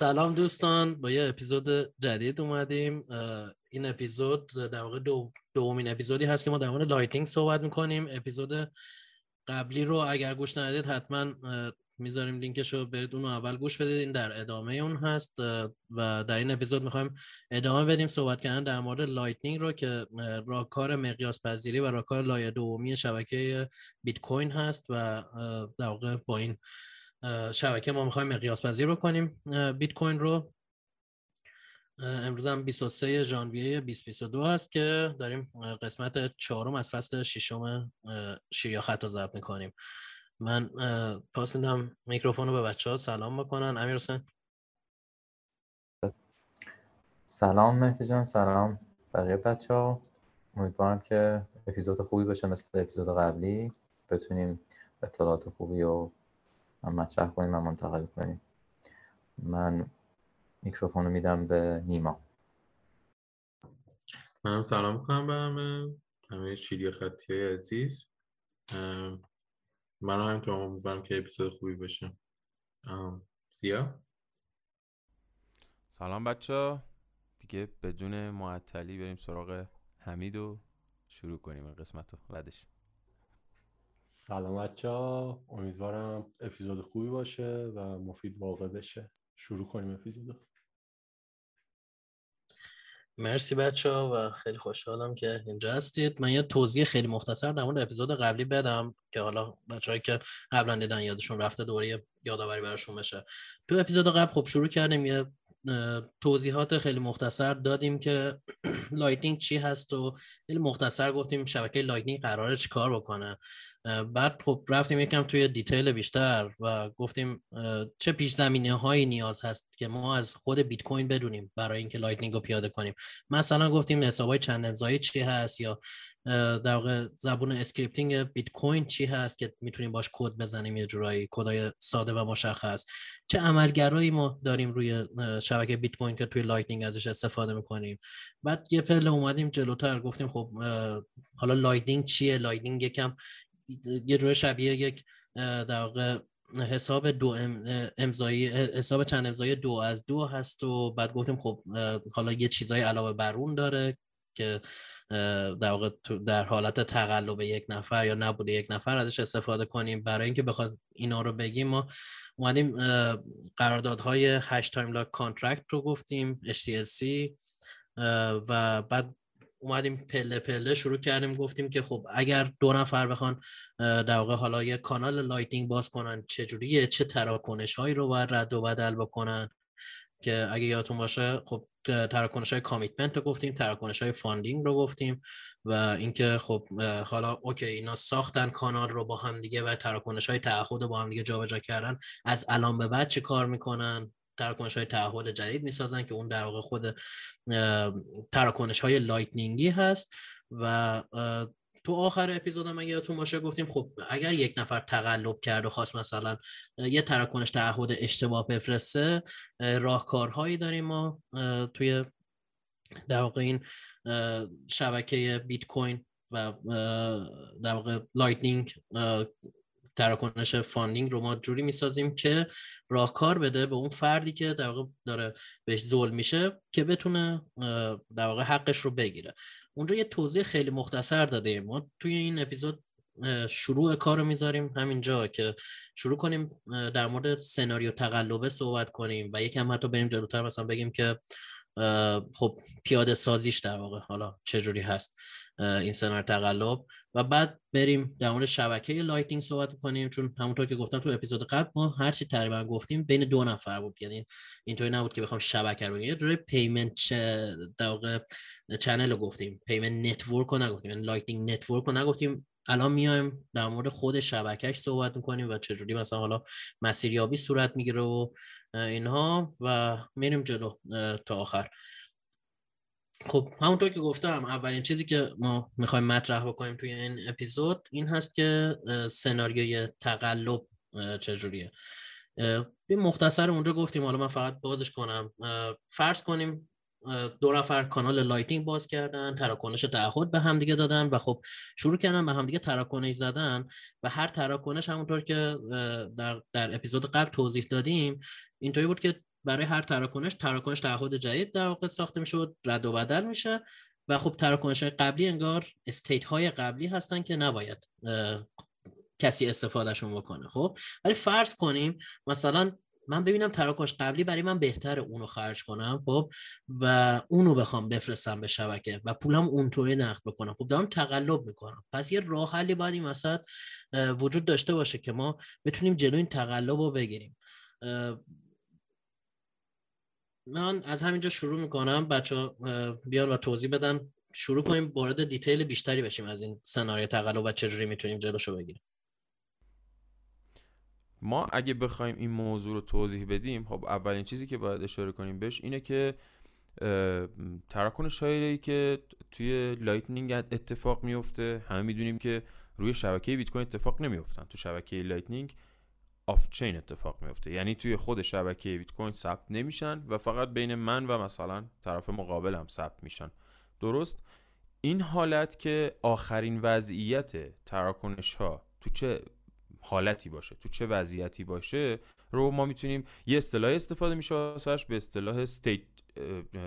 سلام دوستان با یه اپیزود جدید اومدیم. این اپیزود در واقع دو دومین اپیزودی هست که ما در مورد Lightning صحبت می‌کنیم. اپیزود قبلی رو اگر گوش ندید حتما می‌ذاریم لینکش رو برید اون اول گوش بدید. این در ادامه اون هست و در این اپیزود می‌خوایم ادامه بدیم صحبت کردن در مورد Lightning رو که راهکار مقیاس پذیری و راهکار لایه دومی شبکه بیت کوین هست و در واقع با این شبکه ما می‌خوایم مقیاس پذیر رو کنیم بیت کوین رو امروز هم 23 ژانویه 2022 هست که داریم قسمت چهارم از فصل ششم شیریا خطا ضبط می‌کنیم. من پاس میدم میکروفون رو به بچه ها سلام بکنن. امیر حسین. سلام مهدی جان. سلام بقیه بچه ها امیدوارم که اپیزود خوبی باشه مثل اپیزود قبلی. بتونیم اطلاعات خوبی رو مطرح کنیم و منتقل کنیم. من میکروفون رو میدم به نیما. منم سلام می‌کنم به همه. همه شیری خطی های عزیز. من هم تو امیدوارم که اپیزود خوبی باشه. زیا؟ سلام بچه. دیگه بدون معطلی بریم سراغ حمید و شروع کنیم این قسمت رو. بعدش. سلام بچه امیدوارم اپیزود خوبی باشه و مفید واقع بشه. شروع کنیم اپیزود مرسی بچه و خیلی خوشحالم که اینجا هستید. من یه توضیح خیلی مختصر در مورد اپیزود قبلی بدم که حالا بچه‌ای که قبلا دیدن یادشون رفته دوره یادآوری براشون بشه. تو اپیزود قبل خب شروع کردیم یه توضیحات خیلی مختصر دادیم که Lightning چی هست و خیلی مختصر گفتیم شبکه Lightning قراره چیکار بکنه. بعد خب رفتیم یکم توی detail بیشتر و گفتیم چه پیش زمینه هایی نیاز هست که ما از خود بیت کوین بدونیم برای اینکه Lightning رو پیاده کنیم. مثلا گفتیم حسابای چند امضایی چی هست یا در واقع زبون scripting بیت کوین چی هست که می‌تونیم باش کد بزنیم یه جورایی کدای ساده و مشخص. چه عملگرایی ما داریم روی شبکه بیت کوین که توی Lightning ازش استفاده می‌کنیم. بعد یه پله اومدیم جلوتر گفتیم خب حالا Lightning چیه؟ Lightning یکم یه جور شبیه یک در واقع حساب دو امضایی حساب چند امضایی دو از دو هست و بعد گفتیم خب حالا یه چیزای علاوه بر اون داره که در واقع در حالت تقلب یک نفر یا نبود یک نفر ازش استفاده کنیم. برای اینکه بخواد اینا رو بگیم ما اومدیم قراردادهای hash time lock contract رو گفتیم HTLC و بعد اومدیم پله پله شروع کردیم گفتیم که خب اگر دو نفر بخوان در واقع حالا یه کانال Lightning باز کنن چجوریه؟ چه تراکنش هایی رو باید رد و بدل بکنن؟ که اگه یادتون باشه خب تراکنش های commitment رو گفتیم تراکنش های funding رو گفتیم و اینکه خب حالا okay اینا ساختن کانال رو با هم دیگه و تراکنش های تعهد رو با هم دیگه جابجا کردن. از الان به بعد چه کار می‌کنن؟ تراکنش های تعهد جدید می‌سازن که اون در واقع خود تراکنش های Lightning ی هست و تو آخر اپیزود هم اگه یادتون باشه گفتیم خب اگر یک نفر تقلب کرد و خواست مثلا یه تراکنش تعهد اشتباه بفرسته راهکارهایی داریم ما توی در واقع این شبکه بیت کوین و در واقع Lightning تراکنش funding رو ما جوری می‌سازیم که راهکار بده به اون فردی که در واقع داره بهش ظلم میشه که بتونه در واقع حقش رو بگیره. اونجا یه توضیح خیلی مختصر داده ما توی این اپیزود شروع کار رو می‌ذاریم همینجا که شروع کنیم در مورد سناریو تقلبه صحبت کنیم و یکم حتی بریم جلوتر مثلا بگیم که خب پیاده سازیش در واقع حالا چجوری هست این سناریو تقلب. و بعد بریم در مورد شبکه Lightning صحبت کنیم چون همونطور که گفتم تو اپیزود قبل ما هر چی تقریبا گفتیم بین دو نفر بود. یعنی اینطوری نبود که بخوام شبکه رو یه جوری payment در واقع channel رو گفتیم. payment network رو نگفتیم. یعنی Lightning Network رو نگفتیم. الان میایم در مورد خود شبکهش صحبت می‌کنیم و چجوری مثلا حالا مسیریابی صورت می‌گیره و اینها و میریم جلو تا آخر. خب همونطور که گفتم اولین چیزی که ما می‌خوایم مطرح بکنیم توی این اپیزود این هست که سناریوی تقلب چجوریه. به مختصر اونجا گفتیم حالا من فقط بازش کنم. فرض کنیم دو نفر کانال Lightning باز کردن تراکنش تعهد به همدیگه دادن و خب شروع کردن به همدیگه تراکنش زدن و هر تراکنش همونطور که در, در اپیزود قبل توضیح دادیم اینطوری بود که برای هر تراکنش تراکنش تعهد جدید در واقع ساخته میشه و رد و بدل میشه و خب تراکنش های قبلی انگار استیت های قبلی هستن که نباید کسی استفادهشون بکنه خب؟ ولی فرض کنیم مثلا من ببینم تراکنش قبلی برای من بهتره اونو خرج کنم خب؟ و اونو بخوام بفرستم به شبکه و پولم اونطوری نقد بکنم. خب دارم تقلب می‌کنم. پس یه راه حلی باید این وجود داشته باشه که ما بتونیم جلو این تقلب رو بگیریم. من از همینجا شروع می‌کنم. بچه بیان و توضیح بدن. شروع کنیم وارد دیتیل بیشتری بشیم از این سناریو تقلب و چجوری می‌تونیم جلوشو بگیریم. ما اگه بخوایم این موضوع رو توضیح بدیم خب اولین چیزی که باید اشاره کنیم بهش اینه که تراکنش هایی که توی Lightning اتفاق میفته همه می‌دونیم که روی شبکه بیت کوین اتفاق نمیفتن تو شبکه Lightning off-chain اتفاق میفته. یعنی توی خود شبکه بیت کوین ثبت نمیشن و فقط بین من و مثلا طرف مقابلم ثبت میشن. درست؟ این حالت که آخرین وضعیت تراکنش ها تو چه حالتی باشه تو چه وضعیتی باشه رو ما می‌تونیم یه اصطلاح استفاده میشه واسش به اصطلاح state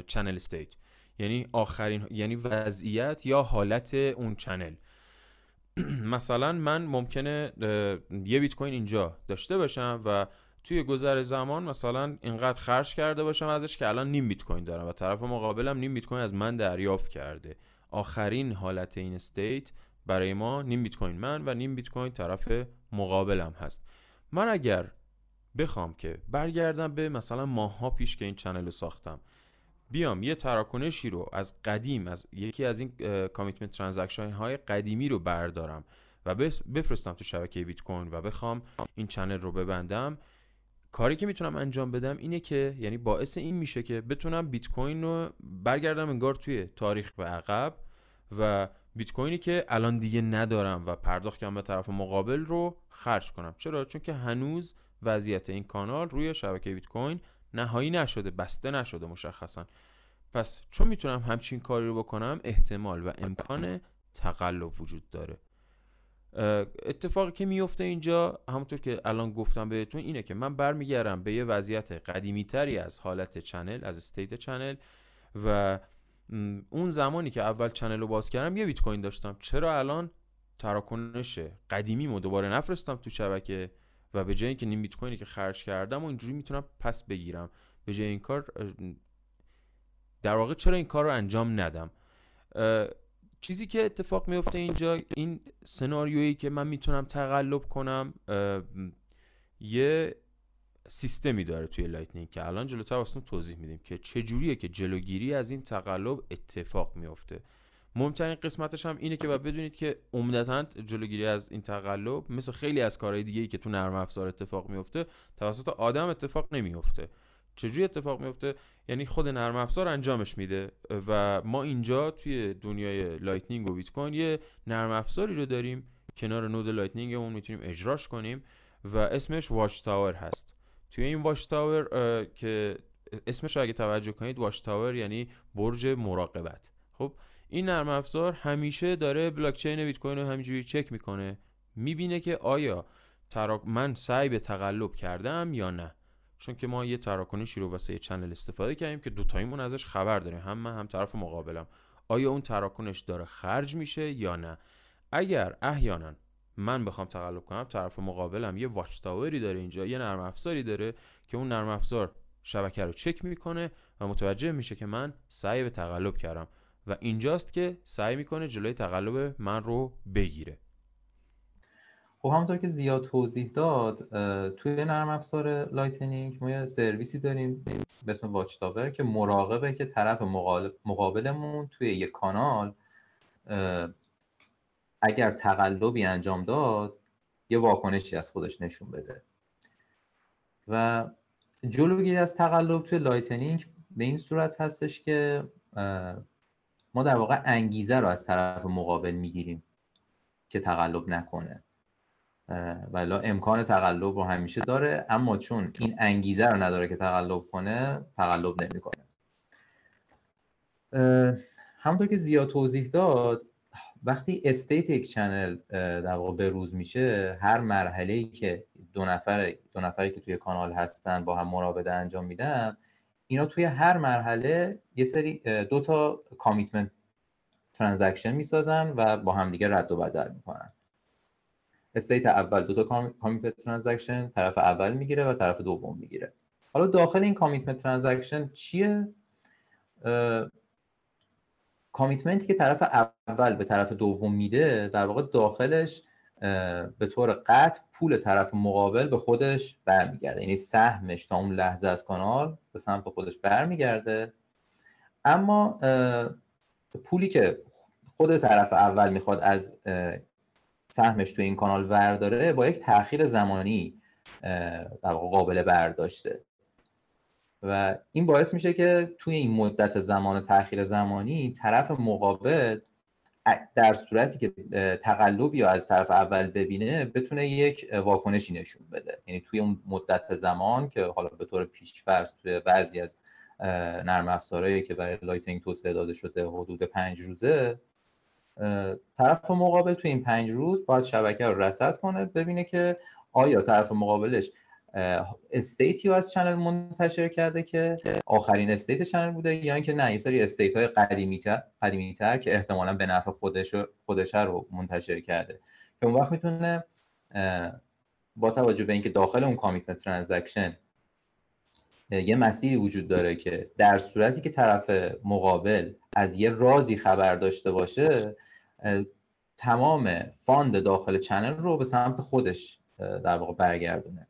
channel state یعنی آخرین یعنی وضعیت یا حالت اون channel مثلا من ممکنه یه بیت کوین اینجا داشته باشم و توی گذر زمان مثلا اینقدر خرج کرده باشم ازش که الان نیم بیت کوین دارم و طرف مقابلم نیم بیت کوین از من دریافت کرده. آخرین حالت این state برای ما نیم بیت کوین من و نیم بیت کوین طرف مقابلم هست. من اگر بخوام که برگردم به مثلا ماها پیش که این channel رو ساختم بیام یه تراکنشی رو از قدیم از یکی از این commitment transaction های قدیمی رو بردارم و بفرستم تو شبکه بیت کوین و بخوام این channel رو ببندم. کاری که می‌تونم انجام بدم اینه که یعنی باعث این میشه که بتونم بیت کوین رو برگردم انگار توی تاریخ به عقب و بیت کوینی که الان دیگه ندارم و پرداخت کردم به طرف مقابل رو خرج کنم. چرا؟ چون که هنوز وضعیت این کانال روی شبکه بیت کوین نهایی نشده بسته نشده مشخصا. پس چون می‌تونم همچین کاری رو بکنم احتمال و امکان تقلب وجود داره. اتفاقی که میفته اینجا همونطور که الان گفتم بهتون اینه که من برمیگردم به یه وضعیت قدیمی تری از حالت channel از state channel و اون زمانی که اول channel رو باز کردم یه بیت کوین داشتم. چرا الان تراکنش قدیمی مو دوباره نفرستم تو شبکه؟ و به جای اینکه نیم بیت کوینی که خرج کردم و اینجوری می‌تونم پس بگیرم. به جای این کار در واقع چرا این کار رو انجام ندم؟ چیزی که اتفاق میفته اینجا این سناریویی که من می‌تونم تقلب کنم یه سیستمی داره توی Lightning که الان جلوتر واستون توضیح میدیم که چجوریه که جلوگیری از این تقلب اتفاق میفته مهمترین قسمتش هم اینه که باید بدونید که عمدتا جلوگیری از این تقلب مثل خیلی از کارهای دیگه ای که تو نرم افزار اتفاق میفته توسط آدم اتفاق نمیفته. چجوری اتفاق میفته؟ یعنی خود نرم افزار انجامش میده و ما اینجا توی دنیای Lightning و بیت کوین یه نرم افزاری رو داریم کنار node Lightning اون می‌تونیم اجراش کنیم و اسمش watchtower هست. توی این watchtower که اسمش اگه توجه کنید watchtower یعنی برج مراقبت. خب؟ این نرم افزار همیشه داره بلاک چین بیت کوین رو همینجوری چک می‌کنه. می‌بینه که آیا من سعی به تقلب کردم یا نه. چون که ما یه تراکنشی رو واسه channel استفاده کردیم که دوتاییمون ازش خبر داریم هم من هم طرف مقابلم. آیا اون تراکنش داره خرج میشه یا نه؟ اگر احیانا من بخوام تقلب کنم طرف مقابلم یه watchtower ی داره اینجا یه نرم افزاری داره که اون نرم افزار شبکه رو چک می‌کنه و متوجه میشه که من سعی به تقلب کردم. و اینجاست که سعی می‌کنه جلوی تقلب من رو بگیره. خب همونطور که زیاد توضیح داد توی نرم افزار Lightning ما یه سرویسی داریم به اسم watchtower که مراقبه که طرف مقابلمون توی یه کانال اگر تقلبی انجام داد یه واکنشی از خودش نشون بده. و جلوگیری از تقلب توی Lightning به این صورت هستش که ما در واقع انگیزه رو از طرف مقابل می‌گیریم که تقلب نکنه. ولی امکان تقلب رو همیشه داره اما چون این انگیزه رو نداره که تقلب کنه تقلب نمی‌کنه. همونطور که زیاد توضیح داد وقتی state یک channel در واقع به روز میشه هر مرحله ای که دو نفر دو نفری که توی کانال هستن با هم مراوده انجام میدن اینا توی هر مرحله یه سری دو تا commitment transaction می‌سازن و با همدیگه رد و بدل می‌کنن. state اول دو تا commitment transaction طرف اول می‌گیره و طرف دوم می‌گیره. حالا داخل این commitment transaction چیه؟ کامیتمنتی که طرف اول به طرف دوم میده در واقع داخلش به طور قطع پول طرف مقابل به خودش برمیگرده. یعنی سهمش تا اون لحظه از کانال به سمت خودش برمیگرده. اما پولی که خود طرف اول می‌خواد از سهمش تو این کانال ورداره با یک تاخیر زمانی در قابل برداشته. و این باعث میشه که توی این مدت زمان تاخیر زمانی طرف مقابل در صورتی که تقلبی یا از طرف اول ببینه بتونه یک واکنشی نشون بده. یعنی توی اون مدت زمان که حالا به طور پیشفرض توی بعضی از نرم افزارهایی که برای Lightning توسعه داده شده حدود پنج روزه طرف مقابل توی این پنج روز باید شبکه رو رصد کنه ببینه که آیا طرف مقابلش state ی رو از channel منتشر کرده که آخرین state channel بوده یا اینکه نه یه سری state های قدیمی قدیمی که احتمالا به نفع خودش خودش رو منتشر کرده. که اون وقت می‌تونه با توجه به اینکه داخل اون commitment transaction یه مسیری وجود داره که در صورتی که طرف مقابل از یه رازی خبر داشته باشه تمام fund داخل channel رو به سمت خودش در واقع برگردونه.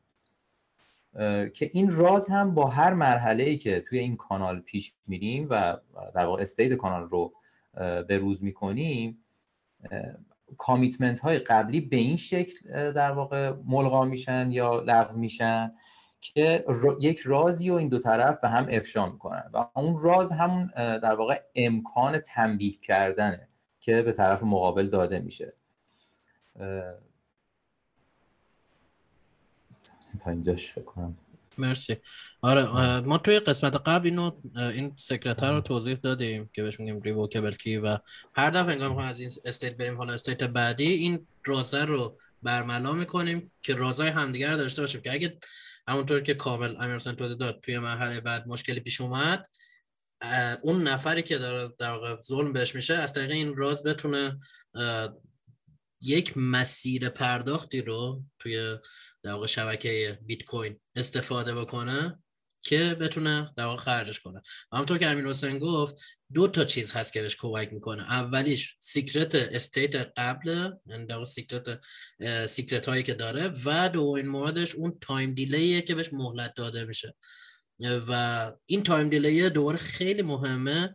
که این راز هم با هر مرحله ای که توی این کانال پیش میریم و در واقع state کانال رو به روز می‌کنیم commitment های قبلی به این شکل در واقع ملغا میشن یا لغو میشن که یک رازی و این دو طرف به هم افشا می‌کنن و اون راز همون در واقع امکان تنبیه کردنه که به طرف مقابل داده میشه. تا اینجاش کنم. مرسی. آره ما توی قسمت قبل اینو این secret رو توضیح دادیم که بهش میگیم revocable key و هر دفعه انگار از این state بریم حالا state بعدی این رازه رو برملا می‌کنیم که رازای همدیگر رو داشته باشیم که اگه همونطور که کامل امیرسان توضیح داد توی مرحله بعد مشکلی پیش اومد اون نفری که داره در واقع ظلم بهش میشه از طریق این راز بتونه یک مسیر پرداختی رو توی در واقع شبکه بیت کوین استفاده بکنه که بتونه در واقع خرجش کنه. همونطور که امیر حسین گفت دو تا چیز هست که بهش کمک می‌کنه. اولیش secret state قبل یعنی در secret secret هایی که داره و دومین موردش اون time delay ه که بهش مهلت داده میشه. و این time delay دوباره خیلی مهمه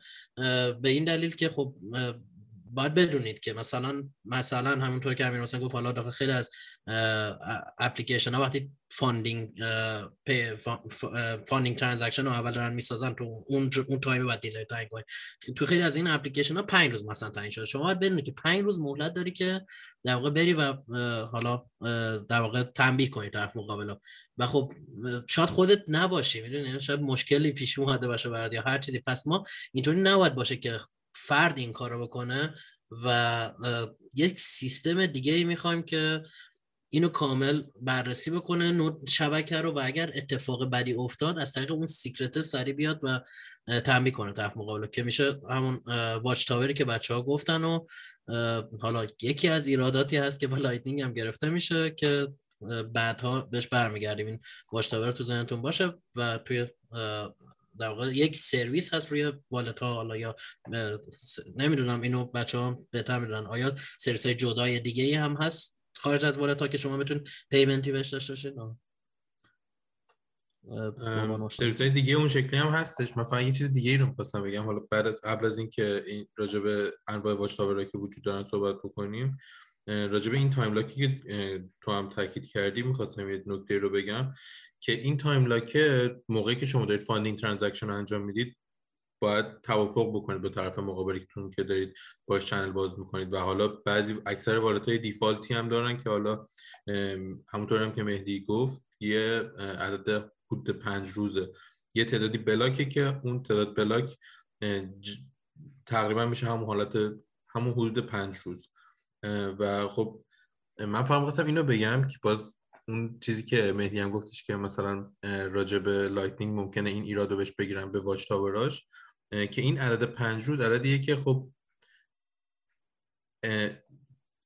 به این دلیل که خب باید بدونید که مثلا مثلا همونطور که امیر مثلا گفت حالا خیلی از اپلیکیشن ها وقتی funding funding transaction رو اول دارن می‌سازن تو اون اون تایم بعد delay تعیین کنید تو خیلی از این اپلیکیشن ها 5 روز مثلا تعیین شده. شما باید بدونید که 5 روز مهلت داری که در واقع بری و حالا در واقع تنبیه کنید طرف مقابل و خب شاید خودت نباشی می‌دونی؟ شاید مشکلی پیش اومده باشه برات یا هر چیزی. پس ما اینطوری نباید باشه که فرد این کارو بکنه و یک سیستم دیگه ای می‌خوایم که اینو کامل بررسی بکنه شبکه رو و اگر اتفاق بدی افتاد از طریق اون سیکرت سری بیاد و تنبیه کنه طرف مقابل. که میشه همون واچ تاوری که بچه ها گفتن و حالا یکی از ایراداتی هست که با لایتنینگ هم گرفته میشه که بعدها بهش برمیگردیم. این watchtower تو ذهنتون باشه و توی در واقع یک سرویس هست روی wallet ها حالا یا نمی‌دونم اینو بچه ها بهتر می‌دونن. آیا سرویس های جدای دیگه هم هست؟ خارج از wallet ها که شما بتون payment ی بهش داشته باشید. سرویس های دیگه اون شکلی هم هستش. من فقط یه چیز دیگه ای رو می‌خواستم بگم. حالا بعد قبل از اینکه این راجع به انواع watch که وجود دارن صحبت بکنیم راجع به این time lock ی که تو هم تاکید کردی می‌خواستم یه نکته رو بگم که این time lock ه موقعی که شما دارید funding transaction انجام می‌دید باید توافق بکنید به طرف مقابلتون که دارید باش channel باز می‌کنید. و حالا بعضی اکثر wallet های default ی هم دارن که حالا همونطور هم که مهدی گفت یه عدد حدود پنج روزه. یه تعدادی block ه که اون تعداد block تقریبا میشه همون حالت همون حدود پنج روز. و خب من فهم خواستم اینو بگم که باز اون چیزی که مهدی هم گفتش که مثلا راجع به لایتنینگ ممکنه این ایرادو بهش بگیرن به watchtower اش که این عدد پنج روز عددیه که خب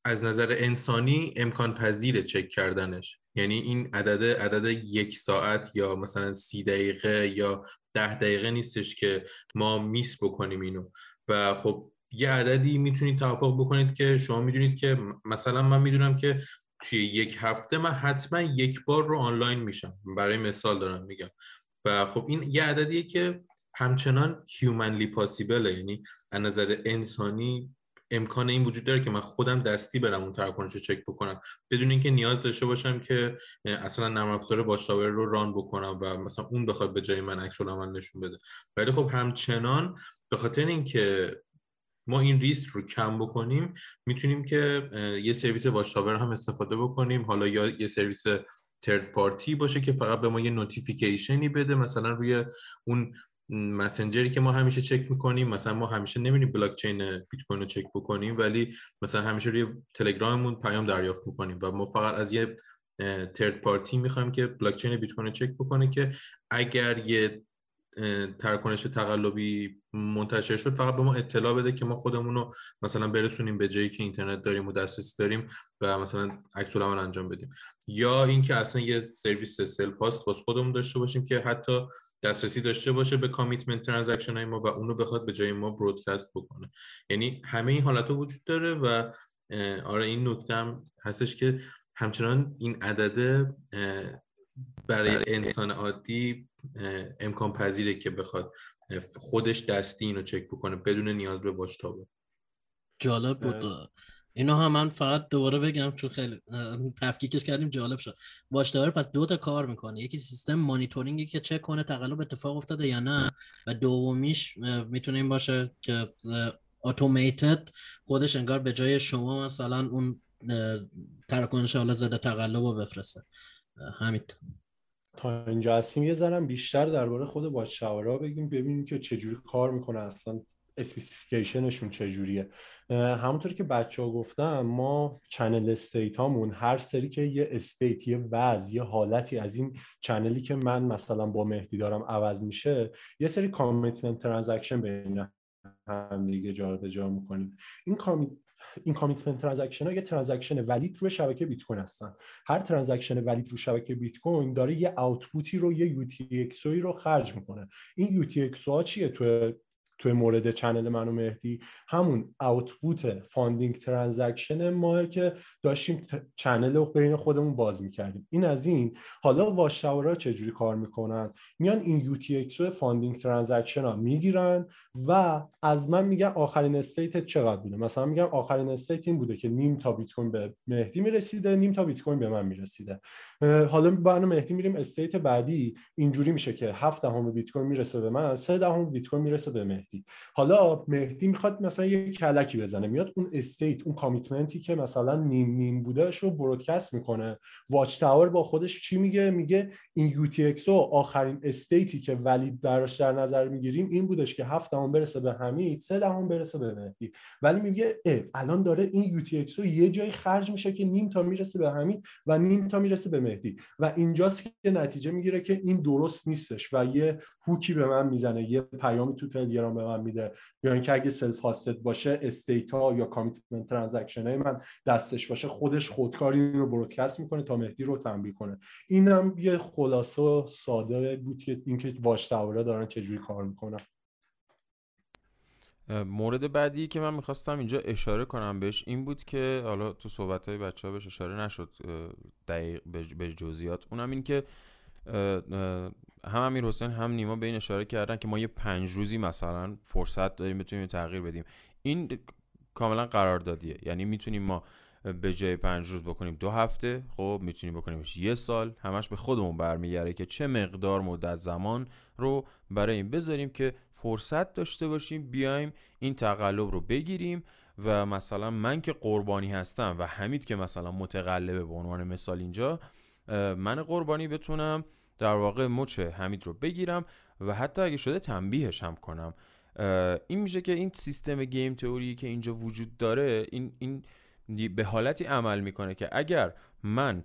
از نظر انسانی امکان پذیر چک کردنش. یعنی این عدد عدد یک ساعت یا مثلا سی دقیقه یا ده دقیقه نیستش که ما میس بکنیم اینو. و خب یه عددی می‌تونید توافق بکنید که شما می‌دونید که مثلا من می‌دونم که توی یک هفته من حتما یک بار رو آنلاین میشم. برای مثال دارم میگم. و خب این یه عددیه که همچنان هیومنلی پاسیبله یعنی از نظر انسانی امکان این وجود داره که من خودم دستی برم اون تراکنش رو چک بکنم. بدون اینکه نیاز داشته باشم که اصلا نرم افزار watchtower رو run بکنم و مثلا اون بخواد به جای من عکس العمل نشون بده. ولی خب همچنان به خاطر اینکه ما این ریست رو کم بکنیم می‌تونیم که یه سرویس watchtower هم استفاده بکنیم. حالا یا یه سرویس third party باشه که فقط به ما یه notification ی بده مثلا روی اون مسنجری که ما همیشه چک می‌کنیم مثلا ما همیشه نمیریم بلاک چین بیت کوین رو چک بکنیم ولی مثلا همیشه روی تلگراممون پیام دریافت می‌کنیم و ما فقط از یه third party می‌خوایم که بلاک چین بیت کوین رو چک بکنه که اگر یه تراکنش تقلبی منتشر شد فقط به ما اطلاع بده که ما خودمون رو مثلا برسونیم به جایی که اینترنت داریم و دسترسی داریم و مثلا عکس انجام بدیم. یا اینکه اصلا یه سرویس self host واسه خودمون داشته باشیم که حتی دسترسی داشته باشه به commitment transaction های ما و اونو بخواد به جای ما broadcast بکنه. یعنی همه این حالت ها وجود داره و آره این نکته هم هستش که همچنان این عدده برای انسان عادی امکان پذیره که بخواد خودش دستی اینو چک بکنه بدون نیاز به واچ جالب بود. اینو هم من فقط دوباره بگم چون خیلی تفکیکش کردیم جالب شد. داره پس دو تا کار می‌کنه. یکی سیستم مانیتورینگی که چک کنه تقلب اتفاق افتاده یا نه و دومیش می‌تونه این باشه که automated خودش انگار به جای شما مثلا اون تراکنش حالا زده تقلب رو بفرسته. همین تا اینجا هستیم. یه ذرم بیشتر درباره خود watch بگیم ببینیم که چجوری کار می‌کنه اصلا. specification شون چجوریه؟ همونطوری که بچه ها گفتم ما channel state هامون هر سری که یه state یه وضع یه حالتی از این channel ی که من مثلا با مهدی دارم عوض میشه یه سری commitment transaction بین هم دیگه جا جا می‌کنیم. این این commitment transaction ها یه transaction valid روی شبکه بیت کوین هستن. هر transaction valid رو شبکه بیت کوین داره یه output ی رو یه UTXO رو خرج می‌کنه. این UTXO ها چیه؟ تو توی مورد channel من و مهدی. همون output funding transaction ما که داشتیم channel رو بین خودمون باز می‌کردیم. این از این. حالا watchtower ا چجوری کار می‌کنن؟ میان این UTXO funding transaction ها می‌گیرن و از من میگن آخرین state چقدر بوده؟ مثلا میگم آخرین state این بوده که نیم تا بیت کوین به مهدی می‌رسیده نیم تا بیت کوین به من می‌رسیده. حالا با مهدی میریم state بعدی. اینجوری میشه که 7 دهم بیت کوین می‌رسه به من 3 دهم بیت کوین می‌رسه به مهدی. حالا مهدی می‌خواد مثلا یه کلکی بزنه. میاد اون state اون commitment ی که مثلا نیم نیم بودهش رو broadcast می‌کنه. watchtower با خودش چی میگه؟ میگه این UT آخرین state ی که valid براش در نظر می‌گیریم این بودش که هفت دهم برسه به حمید سه دهم برسه به مهدی. ولی میگه الان داره این UT یه جایی خرج میشه که نیم تا می‌رسه به حمید و نیم تا می‌رسه به مهدی. و اینجاست که نتیجه می‌گیره که این درست نیستش و یه hook ی به من می‌زنه یه پیامی تو تلگرام به من میده. یا اینکه اگه self hosted باشه state ا یا commitment transaction های من دستش باشه خودش خودکاری رو برودکست می‌کنه تا مهدی رو تنبیه کنه. اینم یه خلاصه ساده بود که اینکه واش دارن چجوری کار می‌کنن. مورد بعدی که من می‌خواستم اینجا اشاره کنم بهش این بود که حالا تو صحبت های بچه ها بهش اشاره نشد دقیق به جزئیات. اونم این که هم امیر حسین هم نیما به این اشاره کردن که ما یه پنج روزی مثلا فرصت داریم بتونیم تغییر بدیم. این کاملا قراردادیه. یعنی می‌تونیم ما به جای پنج روز بکنیم دو هفته خب می‌تونیم بکنیمش یه سال. همش به خودمون برمیگرده که چه مقدار مدت زمان رو برای این بذاریم که فرصت داشته باشیم بیایم این تقلب رو بگیریم و مثلا من که قربانی هستم و حمید که مثلا متقلبه به عنوان مثال اینجا من قربانی بتونم در واقع مچ حمید رو بگیرم و حتی اگه شده تنبیهش هم کنم. این میشه که این سیستم گیم تئوری که اینجا وجود داره این این به حالتی عمل می‌کنه که اگر من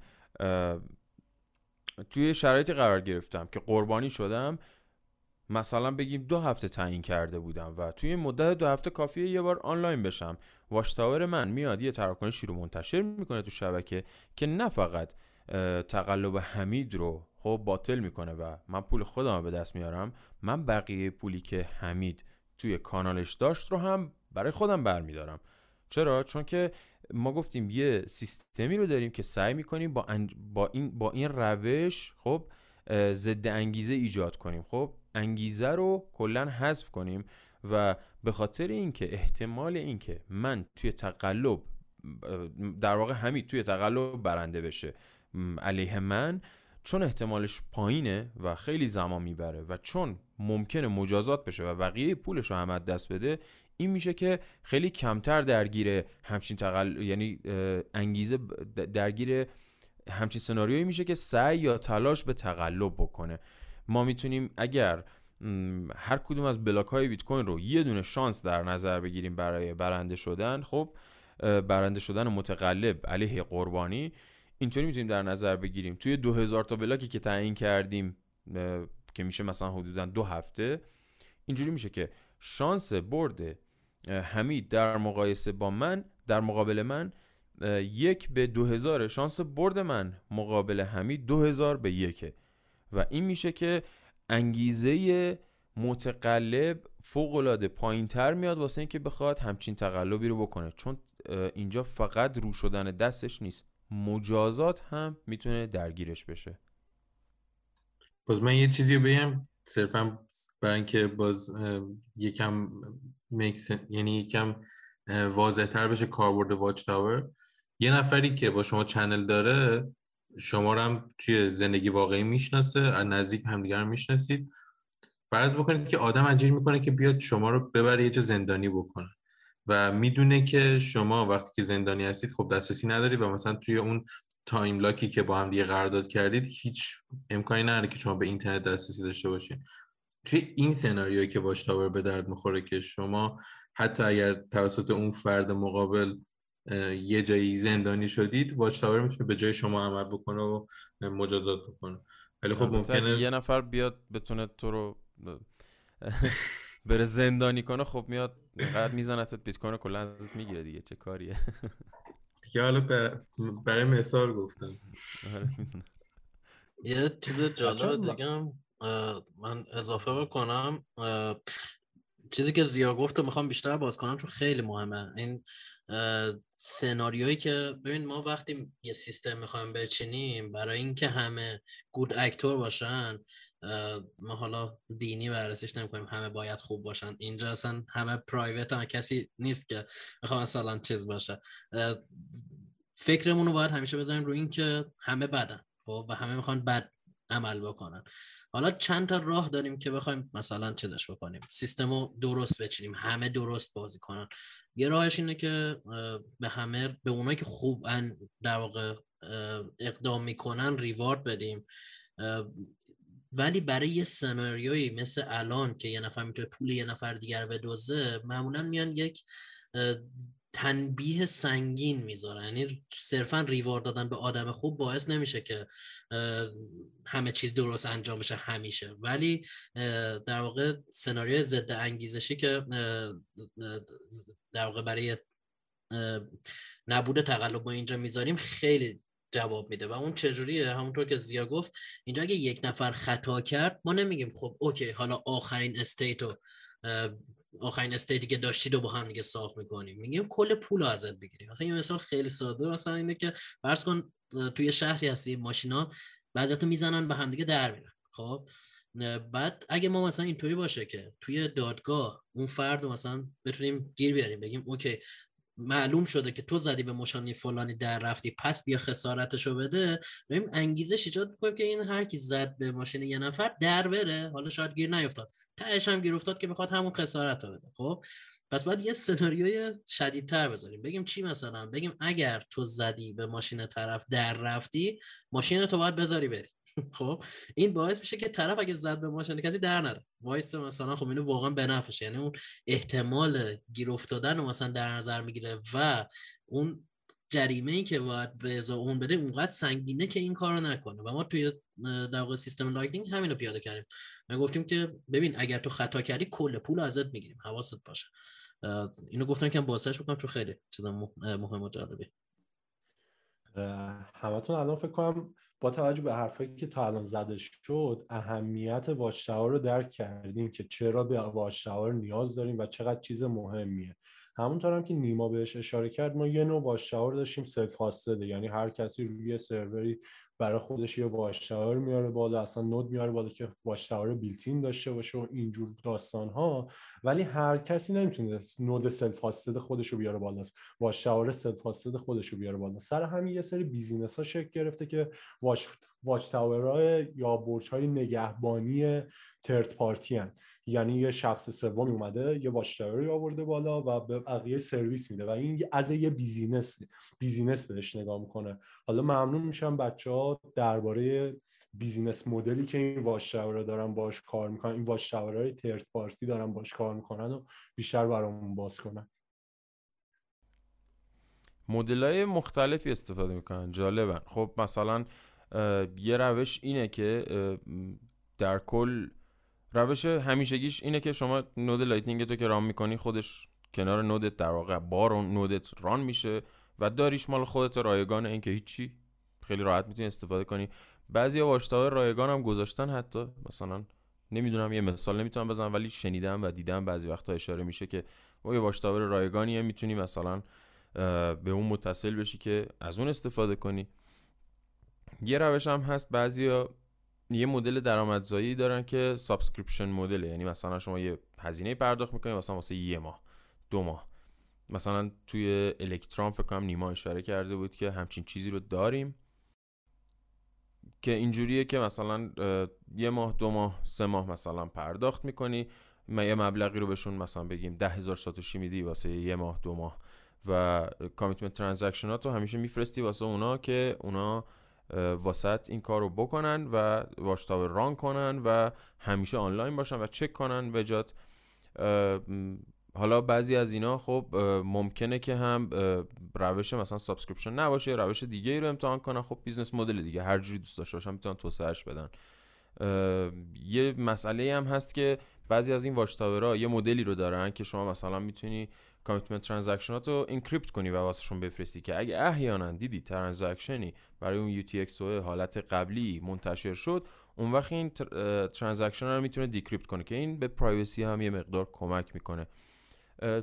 توی شرایطی قرار گرفتم که قربانی شدم مثلا بگیم دو هفته تعیین کرده بودم و توی مدت دو هفته کافیه یه بار آنلاین بشم واشتاور من میاد یه تراکنشی رو منتشر می‌کنه تو شبکه که نه فقط تقلب حمید رو خب باطل می‌کنه و من پول خودم به دست میارم من بقیه پولی که حمید توی کانالش داشت رو هم برای خودم برمیدارم. چرا؟ چون که ما گفتیم یه سیستمی رو داریم که سعی می‌کنیم با, با, این با این روش خب ضد انگیزه ایجاد کنیم. خب انگیزه رو کلا حذف کنیم و به خاطر اینکه احتمال اینکه من توی تقلب در واقع همین توی تقلب برنده بشه علیه من چون احتمالش پایینه و خیلی زمان می‌بره و چون ممکنه مجازات بشه و بقیه پولش رو هم دست بده این میشه که خیلی کمتر درگیر همچین تقل یعنی انگیزه درگیر همچین سناریویی میشه که سعی یا تلاش به تقلب بکنه. ما می‌تونیم اگر هر کدوم از بلاک های بیت کوین رو یه دونه شانس در نظر بگیریم برای برنده شدن خب برنده شدن متقلب علیه قربانی اینطوری می‌تونیم در نظر بگیریم. توی 2000 تا بلاکی که تعیین کردیم که میشه مثلا حدودا دو هفته اینجوری میشه که شانس برد حمید در مقایسه با من در مقابل من یک به دو هزار شانس برد من مقابل حمید دو هزار به یکه و این میشه که انگیزه متقلب فوق العاده پایین تر میاد واسه اینکه بخواد همچین تقلبی رو بکنه. چون اینجا فقط رو شدن دستش نیست. مجازات هم می‌تونه درگیرش بشه. باز من یه چیزی رو بگم صرفا برای اینکه باز یکم یعنی یکم واضح تر بشه کاربرد واچ تاور یه نفری که با شما چنل داره شما رو هم توی زندگی واقعی می‌شناسه از نزدیک همدیگر رو می‌شناسید. فرض بکنید که آدم اجیر می‌کنه که بیاد شما رو ببره یه جا زندانی بکنه. و می‌دونه که شما وقتی که زندانی هستید خب دسترسی ندارید و مثلا توی اون time lock ی که با هم دیگه قرارداد کردید هیچ امکانی نداره که شما به اینترنت دسترسی داشته باشید توی این سناریویی که watchtower به درد می‌خوره که شما حتی اگر توسط اون فرد مقابل یه جایی زندانی شدید watchtower می‌تونه به جای شما عمل بکنه و مجازات بکنه. ولی خب ممکنه یه نفر بیاد بتونه تو رو بره زندانی کنه خب میاد قرار میزنتت بیت کوین کلا ازت می‌گیره دیگه چه کاریه؟ دیگه حالا برای مثال گفتم. آره، یه چیز جالب دیگه من اضافه بکنم چیزی که زیا گفت می‌خوام بیشتر باز کنم چون خیلی مهمه. این سناریویی که ببین ما وقتی یه سیستم می‌خوایم بچینیم برای اینکه همه گود اکتور باشن ما حالا دینی بررسیش نمی‌کنیم. همه باید خوب باشن. اینجا اصلا همه پرایوت هم کسی نیست که می‌خوام مثلا چیز باشه. فکرمون رو باید همیشه بذاریم رو این که همه بدن خب؟ و همه می‌خوان بد عمل بکنن. حالا چند تا راه داریم که بخوایم مثلا چیزش بکنیم. سیستم رو درست بچینیم. همه درست بازی کنن. یه راهش اینه که به همه به اونایی که خوب در واقع اقدام می‌کنن ریوارد بدیم. ولی برای یه سناریویی مثل الان که یه نفر می‌تونه پول یه نفر دیگر بدوزه معمولا میان یک تنبیه سنگین می‌ذارن. یعنی صرفا ریوارد دادن به آدم خوب باعث نمیشه که همه چیز درست انجام بشه همیشه. ولی در واقع سناریوی ضد انگیزشی که در واقع برای نبود تقلب ما اینجا می‌ذاریم خیلی جواب میده و اون چجوریه؟ همونطور که زیا گفت اینجا اگه یک نفر خطا کرد ما نمیگیم خب okay حالا آخرین state رو آخرین state ی که داشتید رو با هم دیگه صاف می‌کنیم. میگیم کل پول رو ازت بگیریم. مثلا یه مثال خیلی ساده مثلا اینه که فرض کن توی شهری هستی ماشینا بعضیاتو می‌زنن به هم دیگه در میرن. خب؟ بعد اگه ما مثلا اینطوری باشه که توی دادگاه اون فرد مثلا بتونیم گیر بیاریم بگیم okay معلوم شده که تو زدی به ماشین فلانی در رفتی پس بیا خسارتشو بده. ببین انگیزش ایجاد می‌کنیم که این هر کی زد به ماشین یه نفر در بره. حالا شاید گیر نیفتاد. تهش هم گیر افتاد که بخواد همون خسارت رو بده. خب؟ پس باید یه سناریوی شدیدتر بذاریم. بگیم چی مثلا؟ بگیم اگر تو زدی به ماشین طرف در رفتی ماشین تو باید بذاری بری. خب این باعث میشه که طرف اگه زد به ماشین کسی در نره. وایس مثلا خب اینو واقعا بنفشه یعنی اون احتمال گیر افتادن رو مثلا در نظر می‌گیره و اون جریمه ای که باید به ازا اون بده اونقدر سنگینه که این کارو نکنه. و ما توی در واقع سیستم Lightning همین رو پیاده کردیم. ما گفتیم که ببین اگر تو خطا کردی کل پول ازت می‌گیریم. حواست باشه. اینو گفتن که بازش بکنم چون خیلی چیزا مهم و جالبه. همتون الان فکر کنم با توجه به حرفایی که تا الان زده شد اهمیت watchtower رو درک کردیم که چرا به watchtower نیاز داریم و چقدر چیز مهمیه. همونطور هم که نیما بهش اشاره کرد ما یه نوع watchtower داشتیم self-hosted ه یعنی هر کسی روی سروری برای خودش یه watch میاره بالا اصلا node میاره بالا که watch built-in داشته باشه و اینجور داستان ها ولی هر کسی نمی‌تونه node self-hosted خودش رو بیاره بالا watchtower self-hosted خودش رو بیاره بالا. سر همین یه سری business ها شکل گرفته که واچ واچ یا برج های نگهبانی third party هن. یعنی یه شخص سومی اومده یه watchtower ی آورده بالا و به بقیه سرویس میده و این از یه business business بهش نگاه می‌کنه. حالا ممنون میشم بچه ها درباره business model ی که این watch دارن باش کار می‌کنن این watch های third party دارن باش کار می‌کنن و بیشتر برامون باز کنن. مدل های مختلفی استفاده می‌کنن. جالبن. خب مثلا یه روش اینه که در کل روش همیشگیش اینه که شما node Lightning تو که run می‌کنی خودش کنار node ت در واقع بار و node ت run میشه و داریش مال خودت رایگان این که هیچی خیلی راحت می‌تونی استفاده کنی. بعضی watchtower رایگان هم گذاشتن حتی. مثلا نمی‌دونم یه مثال نمی‌تونم بزنم ولی شنیدم و دیدم بعضی وقتا اشاره میشه که ما یه watchtower رایگانیه می‌تونی مثلا به اون متصل بشی که از اون استفاده کنی. یه روش هم هست بعضیا یه مدل درآمدزایی دارن که subscription model ه. یعنی مثلا شما یه هزینه پرداخت می‌کنید مثلا واسه یه ماه دو ماه. مثلا توی الکترام فکر کنم نیما اشاره کرده بود که همچین چیزی رو داریم که اینجوریه که مثلا یه ماه دو ماه سه ماه مثلا پرداخت می‌کنی ما یه مبلغی رو بهشون مثلا بگیم ده هزار ساتوشی میدی واسه یه ماه دو ماه. و commitment transaction ات رو همیشه میفرستی واسه اونا که اونا واسط این کار رو بکنن و watchtower run کنن و همیشه آنلاین باشن و چک کنن به جات. حالا بعضی از اینا خب ممکنه که هم روش مثلا subscription نباشه روش دیگه ای رو امتحان کنن. خب business model دیگه هر جوری دوست داشته باشن می‌تونن توسعهش بدن. یه مسئله هم هست که بعضی از این watchtower ها یه مدلی رو دارن که شما مثلا می‌تونی commitment transaction ات رو encrypt کنی و واسهشون بفرستی که اگه احیانا دیدی transaction ی برای اون UTXO حالت قبلی منتشر شد اون وقت این transaction رو می‌تونه decrypt کنه که این به privacy هم یه مقدار کمک می‌کنه.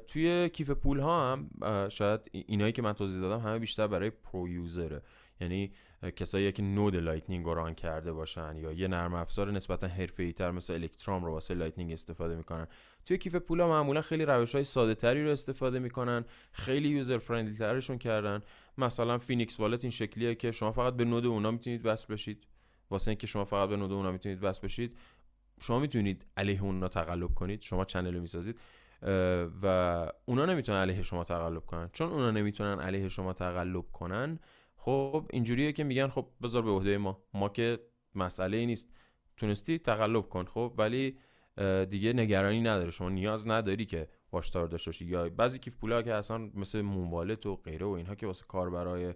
توی کیف پول ها هم شاید اینایی که من توضیح دادم همه بیشتر برای pro user ه یعنی کسایی که node Lightning رو run کرده باشن یا یه نرم افزار نسبتا حرفه‌ای تر مثل الکترام رو واسه Lightning استفاده می‌کنن. توی کیف پولا معمولا خیلی روش های ساده تری رو استفاده می‌کنن خیلی user friendly ترشون کردن. مثلا Phoenix Wallet این شکلیه که شما فقط به node اونا می‌تونید وصل بشید. واسه اینکه شما فقط به node اونا می‌تونید وصل بشید شما می‌تونید علیه اونا تقلب کنید. شما channel می‌سازید. و اونا نمی‌تونن علیه شما تقلب کنن. چون اونا نمی‌تونن علیه شما تقلب کنن خب اینجوریه که میگن خب بذار به عهده ما. ما که مسئله ای نیست. تونستی تقلب کن خب؟ ولی دیگه نگرانی نداره. شما نیاز نداری که watchtower داشته باشی. یا بعضی کیف پولا که اصلا مثل مونوالت و غیره و اینها که واسه کاربرای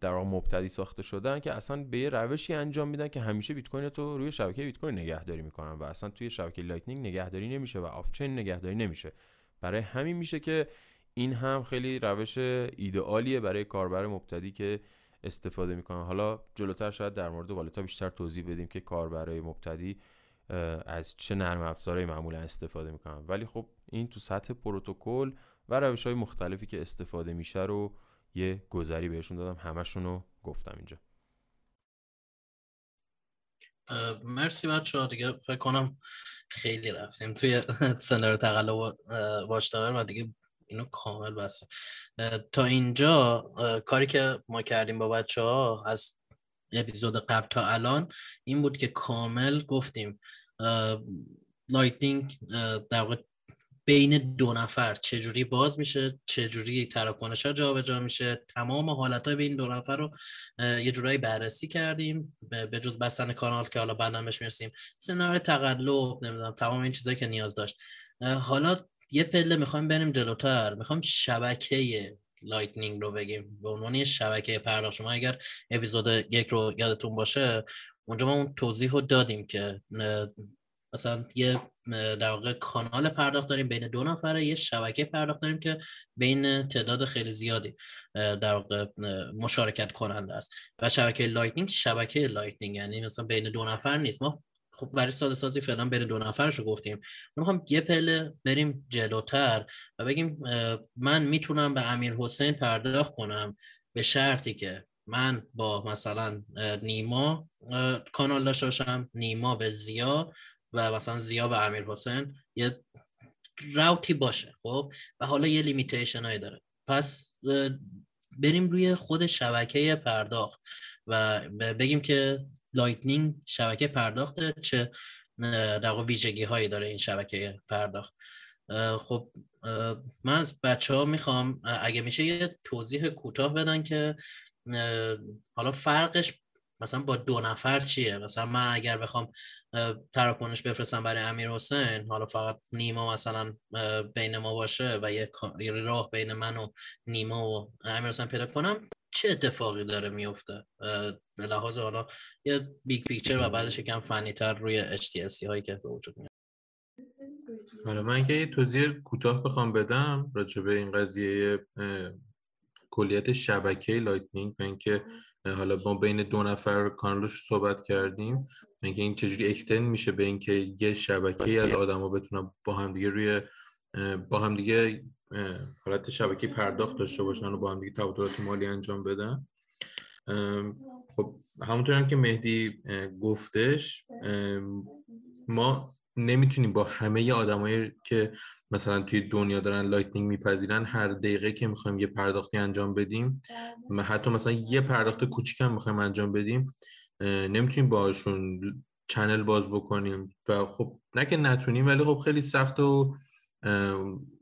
در واقع مبتدی ساخته شدن که اصلا به یه روشی انجام میدن که همیشه بیت کوین تو روی شبکه بیت کوین نگهداری می‌کنن و اصلا توی شبکه Lightning نگهداری نمیشه و off-chain نگهداری نمیشه. برای همین میشه که این هم خیلی روش ایدئالیه برای کاربر مبتدی که استفاده می‌کنن حالا جلوتر شاید در مورد والتا بیشتر توضیح بدیم که کاربرای مبتدی از چه نرم افزارهایی معمولا استفاده می‌کنن. ولی خب این تو سطح پروتکل و روش های مختلفی که استفاده میشه رو یه گذری بهشون دادم. همشون رو گفتم اینجا. مرسی بچه ها دیگه فکر کنم خیلی رفتیم توی سنر تقلب واشتاور و دیگه اینو کامل بسته. تا اینجا کاری که ما کردیم با بچه ها از اپیزود قبل تا الان این بود که کامل گفتیم Lightning در بین دو نفر چجوری باز میشه چجوری تراکنش ها جابجا میشه. تمام حالت های بین دو نفر رو یه جورایی بررسی کردیم به جز بستن کانال که حالا بعدا بهش می‌رسیم. سناریو تقلب نمی‌دونم تمام این چیزایی که نیاز داشت. حالا یه پله می‌خوایم بریم جلوتر. می‌خوایم شبکه لایتنینگ رو بگیم. به عنوان یه شبکه پرداخت شما اگر اپیزود یک رو یادتون باشه اونجا ما اون توضیح رو دادیم که مثلا یه در واقع کانال پرداخت داریم بین دو نفره یه شبکه پرداخت داریم که بین تعداد خیلی زیادی در واقع مشارکت کننده است. و شبکه لایتنینگ شبکه لایتنینگ یعنی مثلا بین دو نفر نیست. ما خب برای ساده سازی فعلا بین دو نفرش گفتیم. می‌خوام یه پله بریم جلوتر و بگیم من می‌تونم به امیر حسین پرداخت کنم به شرطی که من با مثلا نیما کانال داشته نیما به زیا و مثلا زیا به امیر حسین یه راوتی باشه خب؟ و حالا یه لیمیتیشن هایی داره. پس بریم روی خود شبکه پرداخت و بگیم که لایتنینگ شبکه پرداخته چه در ویژگی هایی داره این شبکه پرداخت. خب من از بچه ها می‌خوام اگه میشه یه توضیح کوتاه بدن که حالا فرقش مثلا با دو نفر چیه؟ مثلا من اگر بخوام تراکنش بفرستم برای امیر حسین حالا فقط نیما مثلا بین ما باشه و یه راه بین من و نیما و امیر حسین پیدا کنم چه اتفاقی داره میفته؟ به لحاظ حالا یه big picture و بعدش یکم فنی تر روی HTLC هایی که به وجود میاد. حالا من که یه توضیح کوتاه بخوام بدم راجع به این قضیه کلیت شبکه لایتنینگ و اینکه حالا ما بین دو نفر کانالش صحبت کردیم اینکه این چجوری extend میشه به اینکه یه شبکه از آدما بتونن با هم دیگه روی با هم دیگه حالت شبکه پرداخت داشته باشن و با هم دیگه تبادلات مالی انجام بدن. خب همونطور هم که مهدی گفتش ما نمی‌تونیم با همه آدمایی که مثلا توی دنیا دارن لایتنینگ میپذیرن هر دقیقه که می‌خوایم یه پرداختی انجام بدیم حتی مثلا یه پرداخت کوچیک هم می‌خوایم انجام بدیم نمی‌تونیم باشون channel باز بکنیم. و خب نه که نتونیم ولی خب خیلی سخت و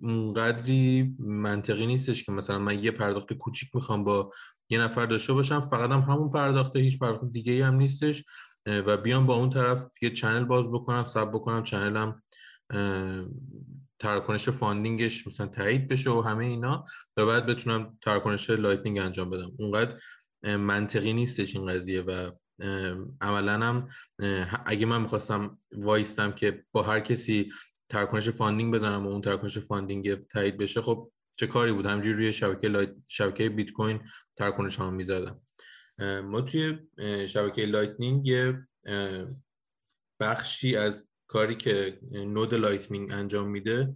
اونقدری منطقی نیستش که مثلا من یه پرداخت کوچیک می‌خوام با یه نفر داشته باشم فقط هم همون پرداخته هیچ پرداخت دیگه هم نیستش. و بیام با اون طرف یه channel باز بکنم صبر بکنم channel م تراکنش funding ش مثلا تایید بشه و همه اینا و بعد بتونم تراکنش لایتنینگ انجام بدم. اونقدر منطقی نیستش این قضیه و عملا هم اگه من می‌خواستم وایستم که با هر کسی تراکنش funding بزنم و اون تراکنش funding تایید بشه خب چه کاری بود؟ همینجوری روی شبکه لایت... شبکه بیت کوین تراکنش هم می‌زدم. ما توی شبکه لایتنینگ یه بخشی از کاری که node لایتنینگ انجام میده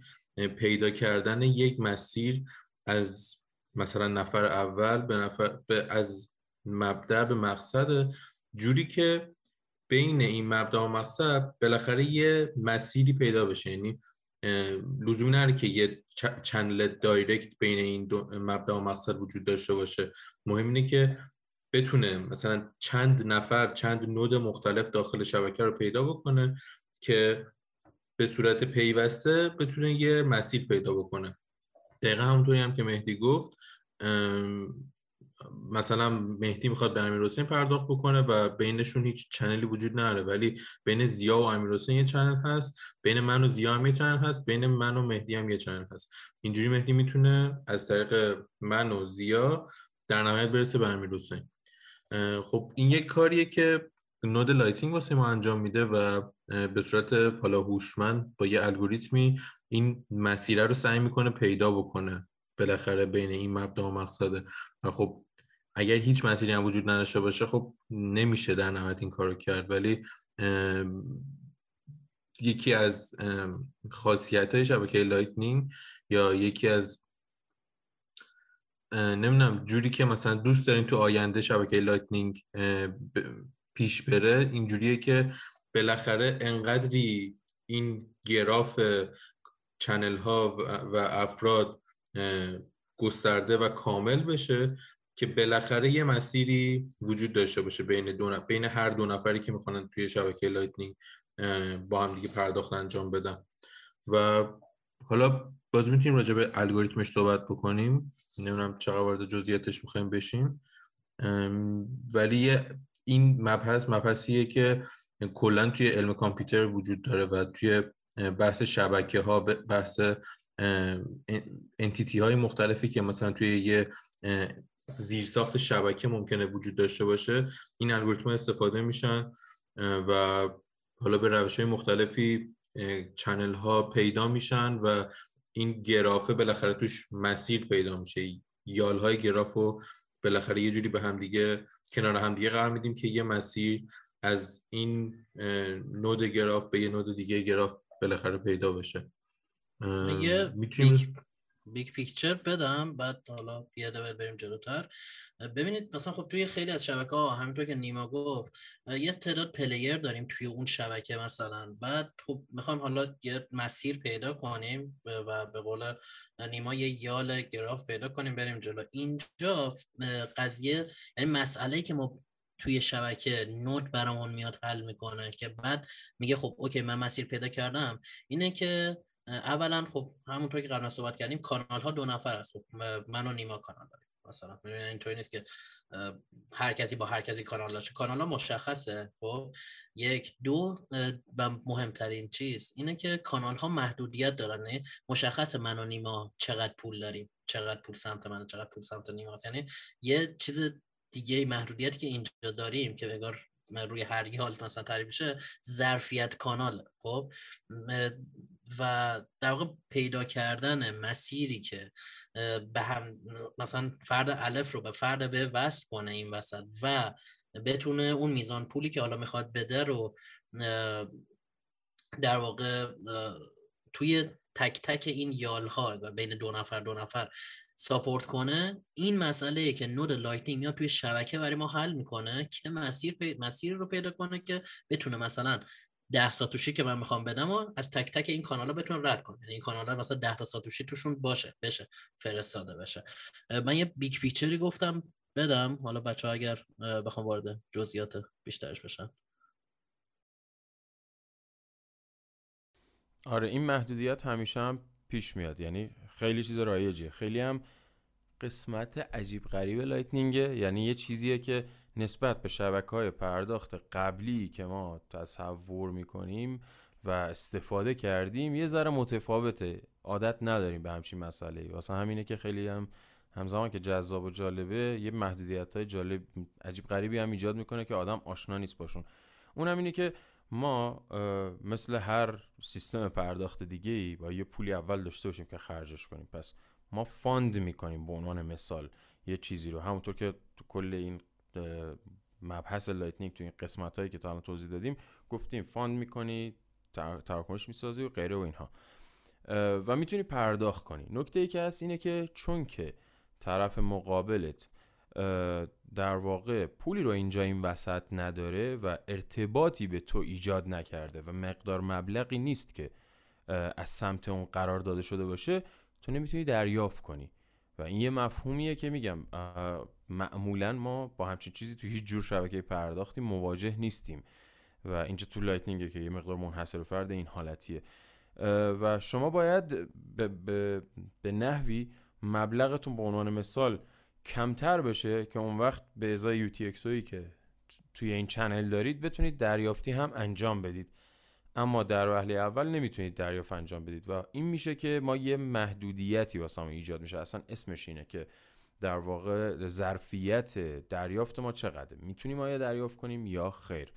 پیدا کردن یک مسیر از مثلا نفر اول به نفر به از مبدا به مقصد جوری که بین این مبدا و مقصد بالاخره یه مسیری پیدا بشه. یعنی لزومی نره که یه چنل دایرکت بین این دو مبدا و مقصد وجود داشته باشه. مهم اینه که بتونه مثلا چند نفر چند نود مختلف داخل شبکه رو پیدا بکنه که به صورت پیوسته بتونه یه مسیر پیدا بکنه. دقیقا همونطوری هم که مهدی گفت مثلا مهدی می‌خواد به امیر حسین پرداخت بکنه و بینشون هیچ channel ی وجود نداره. ولی بین زیا و امیر حسین یه channel هست بین من و زیا هم یه channel هست بین من و مهدی هم یه channel هست. اینجوری مهدی می‌تونه از طریق من و زیا در نهایت برسه به امیر حسین خب این یک کاریه که node لایتنینگ واسه ما انجام میده و به صورت حالا هوشمند با یه الگوریتمی این مسیره رو سعی می‌کنه پیدا بکنه بالاخره بین این مبدا و مقصده. و خب اگر هیچ مسیری هم وجود نداشته باشه خب نمیشه در نهایت این کارو کرد. ولی یکی از خاصیت های شبکه لایتنینگ یا یکی از نمی‌دونم جوری که مثلا دوست داریم تو آینده شبکه لایتنینگ پیش بره اینجوریه که بالاخره انقدری این گراف channel ها و افراد گسترده و کامل بشه که بالاخره یه مسیری وجود داشته باشه بین دو بین هر دو نفری که می‌خوان توی شبکه لایتنینگ با هم دیگه پرداخت انجام بدن. و حالا باز می‌تونیم راجع به الگوریتمش صحبت بکنیم. نمی‌دونم چقدر وارد جزئیاتش می‌خوایم بشیم. ولی این مبحث مبحثیه که کلا توی علم کامپیوتر وجود داره و توی بحث شبکه ها بحث انتیتی های مختلفی که مثلا توی یه زیرساخت شبکه ممکنه وجود داشته باشه. این الگوریتم استفاده میشن و حالا به روش های مختلفی چنل ها پیدا میشن و این گرافه بالاخره توش مسیر پیدا میشه. یال های گراف رو بالاخره یه جوری به همدیگه کنار همدیگه قرار میدیم که یه مسیر از این node گراف به یه node دیگه گراف بالاخره پیدا بشه. می‌تونیم big picture بدم بعد حالا یه لول بریم جلوتر. ببینید مثلا خب توی خیلی از شبکه ها همینطور که نیما گفت یه تعداد player داریم توی اون شبکه مثلا. بعد خب می‌خوایم حالا یه مسیر پیدا کنیم و به قول نیما یه یال گراف پیدا کنیم بریم جلو. اینجا قضیه یعنی مسئله که ما توی شبکه نود برامون میاد حل می‌کنه که بعد میگه خب اوکی من مسیر پیدا کردم اینه که اولا خب همونطور که قبلا صحبت کردیم کانال ها دو نفر هست خب من و نیما کانال داریم مثلا. اینطوری نیست که هر کسی با هر کسی کانال داشته کانال ها مشخصه. خب یک دو و مهمترین چیز اینه که کانال ها محدودیت دارن. یعنی مشخص من و نیما چقدر پول داریم چقدر پول سمت من چقدر پول سمت نیما یعنی یه چیز دیگه محدودیتی که اینجا داریم که بگار روی هر حال مثلا تعریف بشه ظرفیت کانال خب و در واقع پیدا کردن مسیری که به هم مثلا فرد الف رو به فرد به وصل کنه این وسط و بتونه اون میزان پولی که حالا می‌خواد بده رو در واقع توی تک تک این یال ها بین دو نفر دو نفر support کنه. این مسئله که node لایتنینگ میاد توی شبکه برای ما حل می‌کنه که مسیر پی... مسیر رو پیدا کنه که بتونه مثلا 10 ساتوشی که من می‌خوام بدم و از تک تک این کانال ها بتونه رد کنه یعنی این کانال ها مثلا 10 تا ساتوشی توشون باشه بشه فرستاده بشه. من یه big picture ی گفتم بدم. حالا بچه ها اگر بخوام وارد جزئیات بیشترش بشن. آره این محدودیت همیشه هم پیش میاد. یعنی خیلی چیز رایجیه. خیلی هم قسمت عجیب غریب لایتنینگه یعنی یه چیزیه که نسبت به شبکه های پرداخت قبلی که ما تصور می‌کنیم و استفاده کردیم یه ذره متفاوته عادت نداریم به همچین مسئله واسه همینه که خیلی هم همزمان که جذاب و جالبه یه محدودیت های جالب عجیب غریبی هم ایجاد می‌کنه که آدم آشنا نیست باشون. اون هم اینه که ما مثل هر سیستم پرداخت دیگه ای باید یه پولی اول داشته باشیم که خرجش کنیم. پس ما fund می‌کنیم به عنوان مثال یه چیزی رو. همونطور که تو کل این مبحث لایتنینگ تو این قسمت هایی که تا الان توضیح دادیم گفتیم fund می‌کنی تراکنش می‌سازی و غیره و اینها. و می‌تونی پرداخت کنی. نکته ای که هست اینه که چون که طرف مقابلت در واقع پولی رو اینجا این وسط نداره و ارتباطی به تو ایجاد نکرده و مقدار مبلغی نیست که از سمت اون قرار داده شده باشه تو نمی‌تونی دریافت کنی. و این یه مفهومیه که میگم معمولا ما با همچین چیزی تو هیچ جور شبکه پرداختی مواجه نیستیم. و اینجا تو لایتنینگه که یه مقدار منحصر فرد این حالتیه. و شما باید به, به, به نحوی مبلغتون به عنوان مثال کمتر بشه که اون وقت به ازای UTXOی که توی این چنل دارید بتونید دریافتی هم انجام بدید. اما در وهله اول نمی‌تونید دریافت انجام بدید و این میشه که ما یه محدودیتی واسه ایجاد میشه. اصلا اسمش اینه که در واقع ظرفیت دریافت ما چقدر می‌تونیم آیا دریافت کنیم یا خیر؟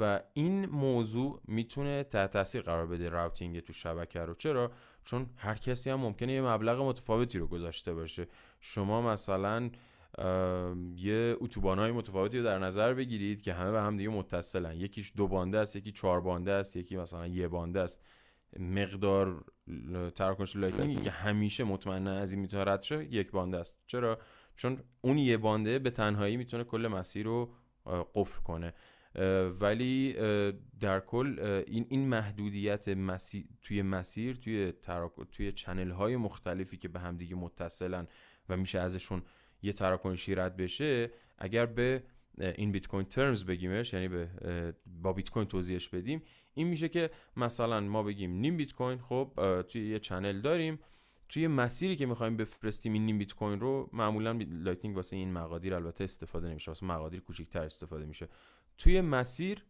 و این موضوع می‌تونه تحت تاثیر قرار بده routing تو شبکه رو. چرا؟ چون هر کسی هم ممکنه یه مبلغ متفاوتی رو گذاشته باشه. شما مثلا یه اتوبان های متفاوتی رو در نظر بگیرید که همه به هم دیگه متصلن. یکیش دو بانده است یکی چهار بانده است یکی مثلا یه بانده است. مقدار تراکنش Lightning ی که همیشه مطمئنا از این می‌تونه رد شه یک بانده است. چرا؟ چون اون یه بانده به تنهایی می‌تونه کل مسیر رو قفل کنه. ولی در کل این این محدودیت مسیر توی مسیر توی توی channel های مختلفی که به همدیگه متصلن و میشه ازشون یه تراکنشی رد بشه اگر به این بیت کوین terms بگیمش یعنی به با بیت کوین توضیحش بدیم این میشه که مثلا ما بگیم نیم بیت کوین خب توی یه channel داریم. توی مسیری که می‌خوایم بفرستیم این نیم بیت کوین رو معمولا Lightning واسه این مقادیر البته استفاده نمیشه واسه مقادیر کوچیک‌تر استفاده میشه. توی مسیر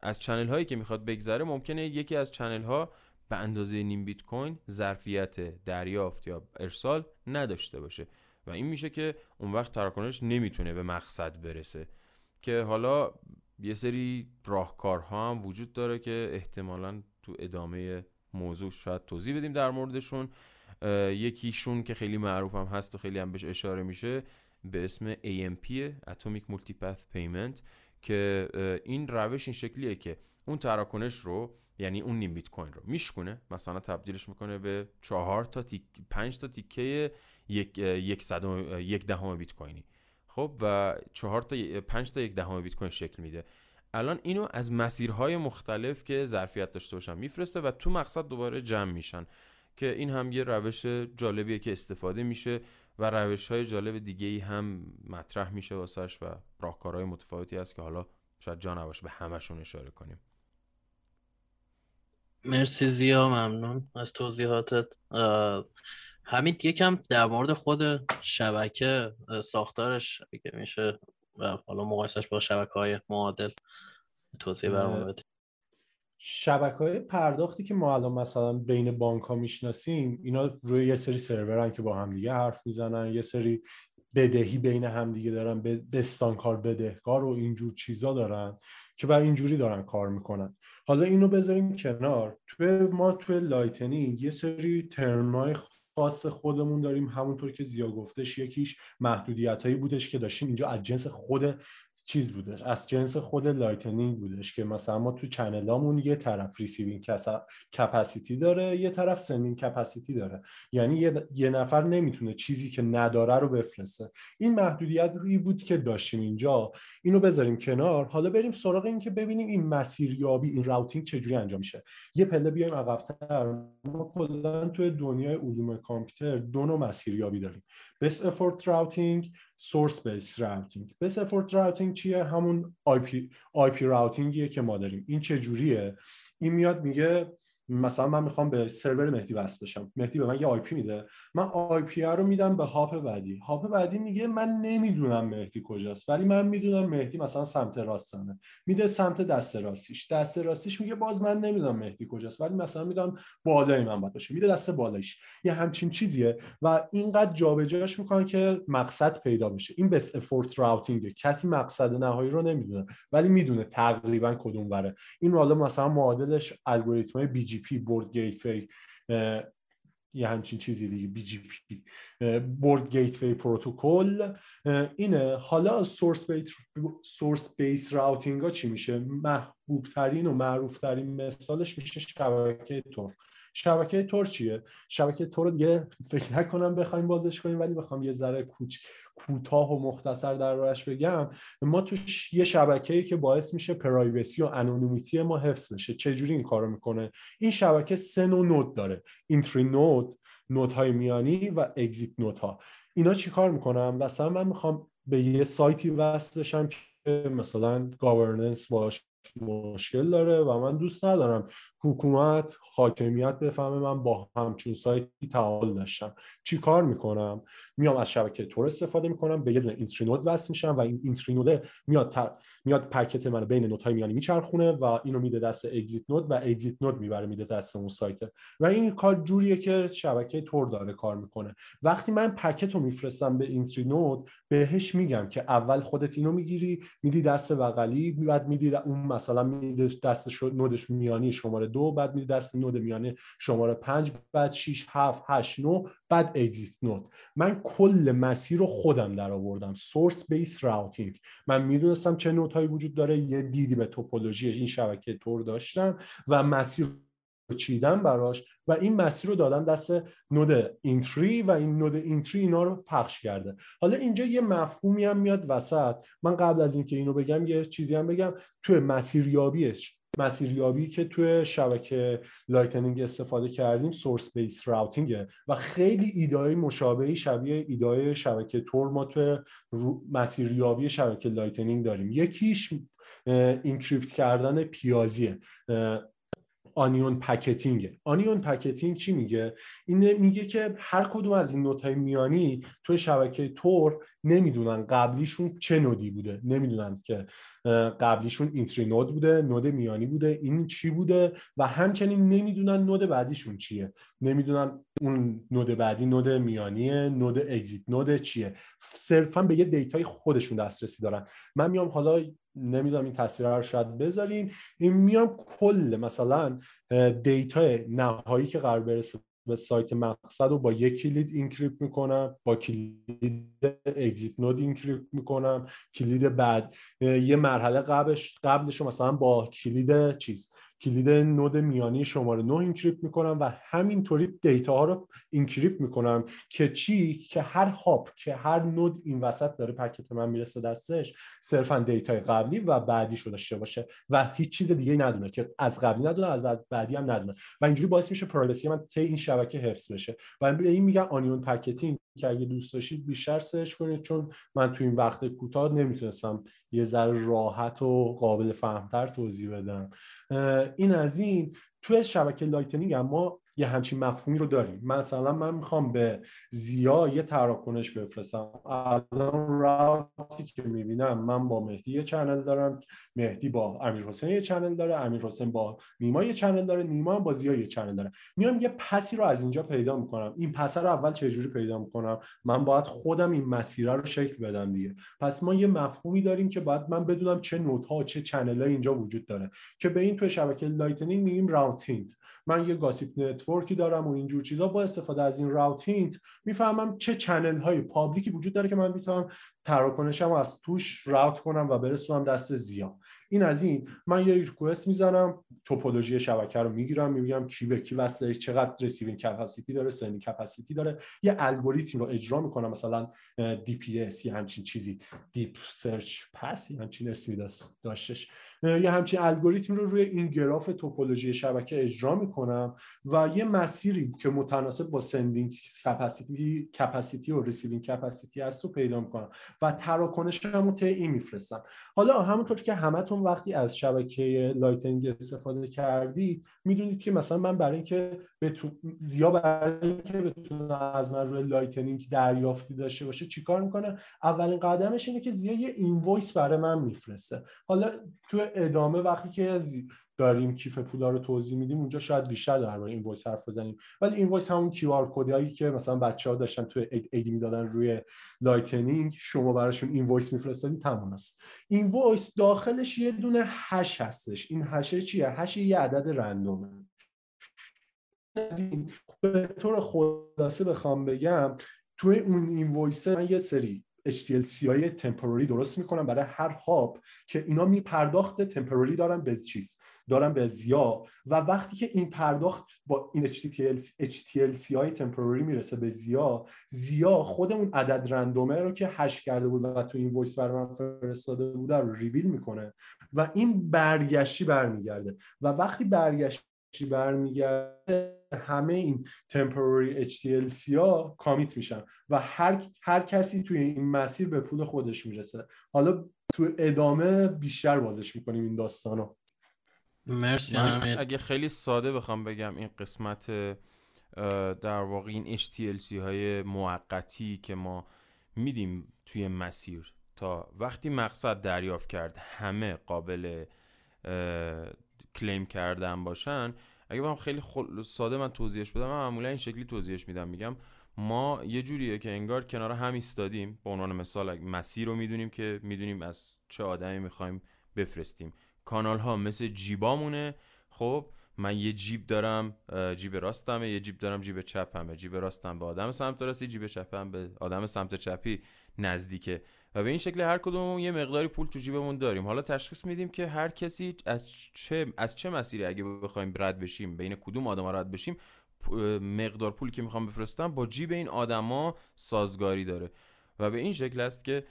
از چنل هایی که می‌خواد بگذره ممکنه یکی از چنل ها به اندازه نیم بیت کوین ظرفیت دریافت یا ارسال نداشته باشه. و این میشه که اون وقت تراکنش نمی‌تونه به مقصد برسه. که حالا یه سری راهکارها هم وجود داره که احتمالا تو ادامه موضوع شاید توضیح بدیم در موردشون. یکیشون که خیلی معروف هم هست و خیلی هم بهش اشاره میشه به اسم AMP Atomic Multipath Payment که این روش این شکلیه که اون تراکنش رو یعنی اون نیم بیت کوین رو میشکونه مثلا تبدیلش می‌کنه به چهار تا تیک پنج تا تیکه یک یک, یک دهم بیت کوینی. خب و چهار تا پنج تا یک دهم بیت کوین شکل میده. الان اینو از مسیرهای مختلف که ظرفیت داشته باشن میفرسته و تو مقصد دوباره جمع میشن که این هم یه روش جالبیه که استفاده میشه و روش های جالب دیگه ای هم مطرح میشه واسش و راهکارهای متفاوتی هست که حالا شاید جا نباشه به همشون اشاره کنیم. مرسی زیا ممنون از توضیحاتت. همین یکم در مورد خود شبکه ساختارش که میشه و حالا مقایسش با شبکه های معادل توضیح برامون بده شبکه های پرداختی که ما الان مثلا بین بانک ها می‌شناسیم اینا روی یه سری سرورن که با همدیگه حرف می‌زنن یه سری بدهی بین همدیگه دارن بستانکار بدهکار و اینجور چیزا دارن که بر اینجوری دارن کار می‌کنن. حالا اینو بذاریم کنار. توی ما توی Lightning یه سری ترمای خاص خودمون داریم همونطور که زیا گفتش یکیش محدودیت هایی بودش که داشتیم. اینجا از جنس خود چیز بودش. از جنس خود Lightning بودش که مثلا ما تو channel امون یه طرف receiving capacity داره یه طرف sending capacity داره. یعنی یه،, نفر نمی‌تونه چیزی که نداره رو بفرسته. این محدودیت روی بود که داشتیم اینجا. اینو بذاریم کنار. حالا بریم سراغ این که ببینیم این مسیریابی این routing چجوری انجام میشه. یه پله بیایم عقبتر. ما کلا توی دنیای علوم کامپیوتر دو نوع مسیریابی داریم. best effort routing source based routing best effort routing چیه؟ همون IP IP routing یه که ما داریم. این چه جوریه این میاد میگه مثلا من می‌خوام به سرور مهدی وصل بشم مهدی به من یه IP میده. من IP رو میدم به hop بعدی. hop بعدی میگه من نمی‌دونم مهدی کجاست ولی من می‌دونم مهدی مثلا سمت راستمه میده سمت دست راستیش. دست راستیش میگه باز من نمی‌دونم مهدی کجاست ولی مثلا میدم بالای من باید باشه. میده دست بالایش. یه همچین چیزیه و اینقدر جابجاش می‌کنن که مقصد پیدا بشه این best effort routing ه کسی مقصد نهایی رو نمی‌دونه ولی می‌دونه تقریبا کدوم بره این حالا مثلا معادلش الگوریتم GP border gate یه همچین چیزی دیگه BGP border gateway پروتکل اینه حالا source based source based routing ها چی میشه؟ محبوب ترین و معروف ترین مثالش میشه شبکه Tor. شبکه Tor چیه؟ شبکه Tor رو دیگه فکر نکنم بخوایم بازش کنیم ولی بخوام یه ذره کوچ کوتاه و مختصر در بگم ما توش یه شبکه‌ای که باعث میشه privacy و anonymity ما حفظ بشه. چجوری این کارو می‌کنه؟ این شبکه سه نوع node داره. entry node node های میانی و exit node ها. اینا چیکار می‌کنم مثلا من می‌خوام به یه سایتی وصل بشم که مثلا governance باش مشکل داره و من دوست ندارم. حکومت حاکمیت بفهمه من با همچون سایتی تعامل داشتم چی کار می‌کنم؟ میام از شبکه تور استفاده می‌کنم به یه دونه اینترینود وصل میشم و این اینترینوده میاد میاد پکت منو بین نودهای میانی میچرخونه و اینو میده دست اگزیت نود و اگزیت نود می‌بره میده دست اون سایت. و این کار جوریه که شبکه تور داره کار می‌کنه. وقتی من پکت رو میفرستم به اینترینود بهش میگم که اول خودت اینو می‌گیری میدی دست بغلی بعد میدی اون مثلا میده دست نودش میانی شماره دو بعد میده دست نود میانه شماره پنج بعد 6 7 8 9 بعد exit node من کل مسیر رو خودم در آوردم source based routing من می‌دونستم چه node هایی وجود داره یه دیدی به توپولوژی این شبکه Tor داشتم و مسیر چیدم براش و این مسیر رو دادم دست node entry و این node entry اینا رو پخش کرده. حالا اینجا یه مفهومی هم میاد وسط. من قبل از اینکه اینو بگم یه چیزی هم بگم. توی مسیریابی مسیریابی که توی شبکه Lightning استفاده کردیم source based routing ه. و خیلی ایدای مشابهی شبیه ایدای شبکه Tor ما توی مسیریابی شبکه Lightning داریم. یکیش encrypt کردن پیازیه. onion packeting onion packeting چی میگه؟ این میگه که هر کدوم از این node های میانی توی شبکه Tor نمی‌دونن قبلیشون چه node ی بوده. نمی‌دونن که قبلیشون entry node بوده node میانی بوده این چی بوده و همچنین نمی‌دونن node بعدیشون چیه. نمی‌دونن اون node بعدی node میانیه node exit node چیه. صرفا به یه دیتای خودشون دسترسی دارن. من میام حالا نمی‌دونم این تصویر رو شاید بذارین. این میام کل مثلا دیتا نهایی که قرار برسه به سایت مقصد رو با یک کلید encrypt می‌کنم با کلید exit node encrypt می‌کنم کلید بعد یه مرحله قبلش قبلش رو مثلا با کلید چیز کلید node میانی شماره 9 encrypt می‌کنم و همینطوری دیتا ها رو encrypt می‌کنم که چی؟ که هر hop که هر node این وسط داره packet من می‌رسه دستش صرفا دیتای قبلی و بعدی شده داشته باشه و هیچ چیز دیگه ندونه که از قبلی ندونه از بعدی هم ندونه. و اینجوری باعث میشه privacy من توی این شبکه حفظ بشه. و به این میگن onion packeting که اگه دوست داشتید بیشتر search کنید چون من تو این وقت کوتاه نمی‌تونستم یه ذره راحت و قابل فهمتر توضیح بدم. این از این. توی شبکه Lightning اما یه همچین مفهومی رو داریم. مثلا من می‌خوام به زیا یه تراکنش بفرستم. الان route ی که می‌بینم من با مهدی یه channel دارم مهدی با امیر حسین یه channel داره امیر حسین با نیما یه channel داره نیما هم با زیا یه channel داره. میام یه path ی رو از اینجا پیدا می‌کنم. این path رو اول چجوری پیدا می‌کنم؟ من باید خودم این مسیر رو شکل بدم دیگه. پس ما یه مفهومی داریم که باید من بدونم چه node ها چه channel اینجا وجود داره. که به این تو شبکه Lightning میگیم routing من یه gossip network ی دارم و اینجور چیزا با استفاده از این route hint می‌فهمم چه channel های public ی وجود داره که من می‌تونم تراکنشم از توش route کنم و برسونم دست زیا این از این. من یه request می‌زنم توپولوژی شبکه رو می‌گیرم میگم کی به کی وصله چقدر receiving capacity داره sending capacity داره. یه الگوریتم رو اجرا می‌کنم مثلا DPS یه همچین چیزی. deep search path یه همچین اسمی داشتش. یه همچین الگوریتم رو روی این گراف توپولوژی شبکه اجرا می‌کنم و یه مسیری که متناسب با sending capacity capacity و receiving capacity هست رو پیدا می‌کنم و تراکنشم رو این میفرستم. حالا همونطور که همتون وقتی از شبکه Lightning استفاده کردید می‌دونید که مثلا من برای اینکه بتون زیا برای اینکه بتونه از من روی Lightning دریافتی داشته باشه چیکار می‌کنه؟ اولین قدمش اینه که زیا یه invoice برای من میفرسته. حالا تو ادامه وقتی که داریم کیف پولا رو توضیح میدیم اونجا شاید بیشتر درباره invoice حرف بزنیم. ولی invoice همون QR code ی که مثلا بچه ها داشتن تو عیدی می‌دادن روی Lightning شما براشون invoice میفرستادی تمام است. invoice داخلش یه دونه hash هستش. این hash ه چیه؟ hash یه عدد random ه. به طور خلاصه بخوام بگم توی اون invoice یه سری HTLC های temporary درست می‌کنم برای هر hop که اینا می پرداخت temporary دارن به چیز؟ دارن به زیا. و وقتی که این پرداخت با این HTLC های temporary می‌رسه به زیا زیا خود اون عدد random ه رو که hash کرده بود و تو invoice برای من فرستاده بوده رو ریویل می‌کنه و این برگشتی برمیگرده. و وقتی برگشت برمیگرده همه این temporary HTLC ها commit میشن و هر, هر کسی توی این مسیر به پول خودش می‌رسه. حالا تو ادامه بیشتر بازش می‌کنیم این داستانو. مرسی اگه خیلی ساده بخوام بگم این قسمت در واقع این HTLC های موقتی که ما میدیم توی مسیر تا وقتی مقصد دریافت کرد همه قابل کلیم کردن باشن اگه بخوام خیلی ساده من توضیحش بدم من معمولا این شکلی توضیحش میدم میگم ما یه جوریه که انگار کنار هم ایستادیم. به عنوان مثال مسیر رو می‌دونیم که می‌دونیم از چه آدمی می‌خوایم بفرستیم. کانال ها مثل جیبامونه. خب من یه جیب دارم جیب راستمه یه جیب دارم جیب چپمه. جیب راستم به آدم سمت راستی جیب چپم به آدم سمت چپی نزدیکه. و به این شکل هر کدوم یه مقداری پول تو جیبمون داریم. حالا تشخیص میدیم که هر کسی از چه از چه مسیری اگه بخوایم رد بشیم بین کدوم آدما رد بشیم مقدار پولی که می‌خوام بفرستم با جیب این آدما سازگاری داره. و به این شکل است که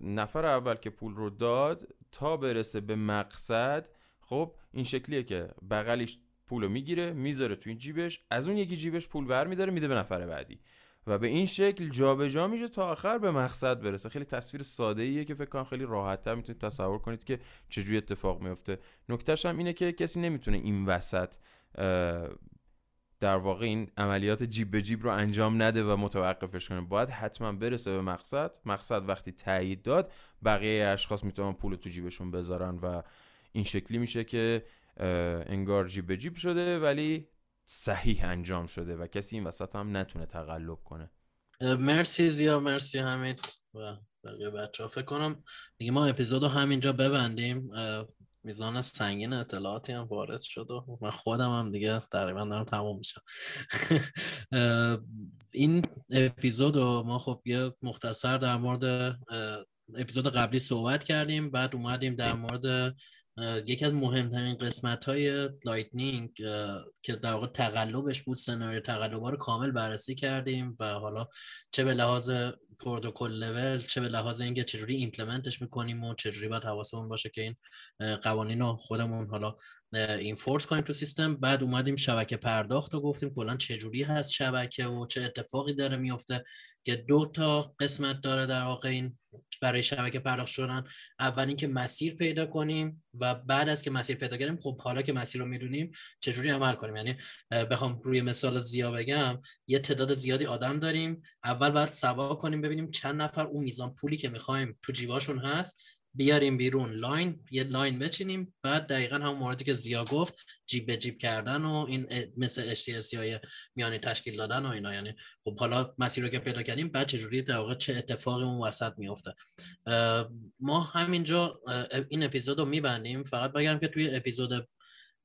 نفر اول که پول رو داد تا برسه به مقصد خب این شکلیه که بغلیش پول رو می‌گیره می‌ذاره تو این جیبش از اون یکی جیبش پول ور میداره میده به نفر بعدی. و به این شکل جابجا جا میشه تا آخر به مقصد برسه. خیلی تصویر ساده ایه که فکر کنم خیلی راحت تر می‌تونید تصور کنید که چجوری اتفاق میفته نکتهش هم اینه که کسی نمی‌تونه این وسط در واقع این عملیات جیب به جیب رو انجام نده و متوقفش کنه. باید حتما برسه به مقصد. مقصد وقتی تایید داد بقیه اشخاص می‌تونن پول تو جیبشون بذارن و این شکلی میشه که انگار جیب به جیب شده ولی صحیح انجام شده و کسی این وسط هم نتونه تقلب کنه. مرسی زیا مرسی حمید و بقیه بچه فکر کنم دیگه ما اپیزود رو همینجا ببندیم. میزان سنگین اطلاعاتی هم وارد شد و من خودم هم دیگه تقریبا دارم تموم میشم. این اپیزود رو ما خب یه مختصر در مورد اپیزود قبلی صحبت کردیم بعد اومدیم در مورد یکی از مهمترین قسمت های Lightning که در واقع تقلبش بود سناریو تقلب رو کامل بررسی کردیم و حالا چه به لحاظ protocol level چه به لحاظ اینکه چجوری implement ش می‌کنیم و چجوری باید حواسمون باشه که این قوانین رو خودمون حالا enforce کنیم تو سیستم. بعد اومدیم شبکه پرداخت رو گفتیم کلا چجوری هست شبکه و چه اتفاقی داره میفته که دو تا قسمت داره در واقع این برای شبکه پرداخت شدن. اول اینکه مسیر پیدا کنیم و بعد از که مسیر پیدا کردیم خب حالا که مسیر رو می‌دونیم چجوری عمل کنیم. یعنی بخوام روی مثال زیا بگم یه تعداد زیادی آدم داریم. اول باید سوا کنیم ببینیم چند نفر اون میزان پولی که می‌خوایم تو جیباشون هست بیاریم بیرون. line یه line بچینیم. بعد دقیقا همون موردی که زیا گفت جیب به جیب کردن و این مثل HTLC های میانی تشکیل دادن و اینا. یعنی خب حالا مسیر رو که پیدا کردیم بعد چجوری در واقع چه اتفاقی اون وسط میفته ما همینجا این اپیزود رو میبندیم. فقط بگم که توی اپیزود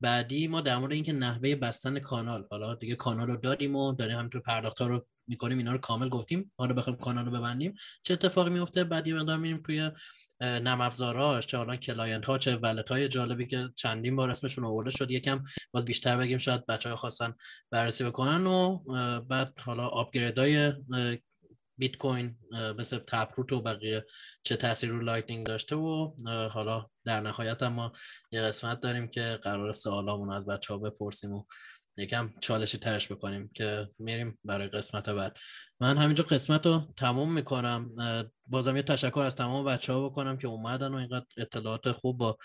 بعدی ما در مورد اینکه نحوه بستن کانال حالا دیگه کانال رو داریم و داریم همینطور پرداخت رو می‌کنیم اینا رو کامل گفتیم حالا بخوایم کانال رو ببندیم. چه اتفاقی میفته بعد یه مقدار میریم توی نرم افزاراش چه حالا client ها چه wallet های جالبی که چندین بار اسمشون آورده شد. یکم باز بیشتر بگیم شاید بچه ها خواستن بررسی بکنن و بعد حالا upgrade های بیت کوین مثل Taproot و بقیه چه تاثیر رو Lightning داشته و حالا در نهایت ما یه قسمت داریم که قرار سوالامون از بچه ها بپرسیم و یکم چالشی ترش بکنیم که میریم برای قسمت بعد. من همینجا قسمت رو تموم می‌کنم. بازم یه تشکر از تمام بچه ها بکنم که اومدن و اینقدر اطلاعات خوب با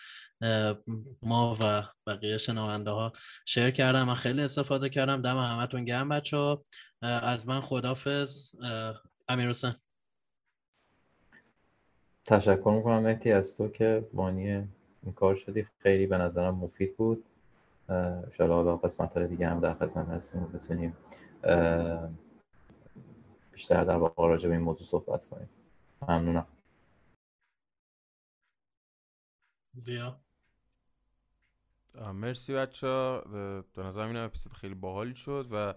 ما و بقیه شنونده ها شیر کردم من خیلی استفاده کردم. دم همتون گرم بچه ها از من خدافز امیر حسین تشکر می‌کنم مهدی از تو که بانی این کار شدی. خیلی به نظرم مفید بود. شاید حالا قسمت های دیگه هم در خدمت هستیم بتونیم بیشتر در واقع راجع به این موضوع صحبت کنیم. ممنونم. زیا. مرسی بچه ها. به نظر این اپیزود خیلی باحالی شد و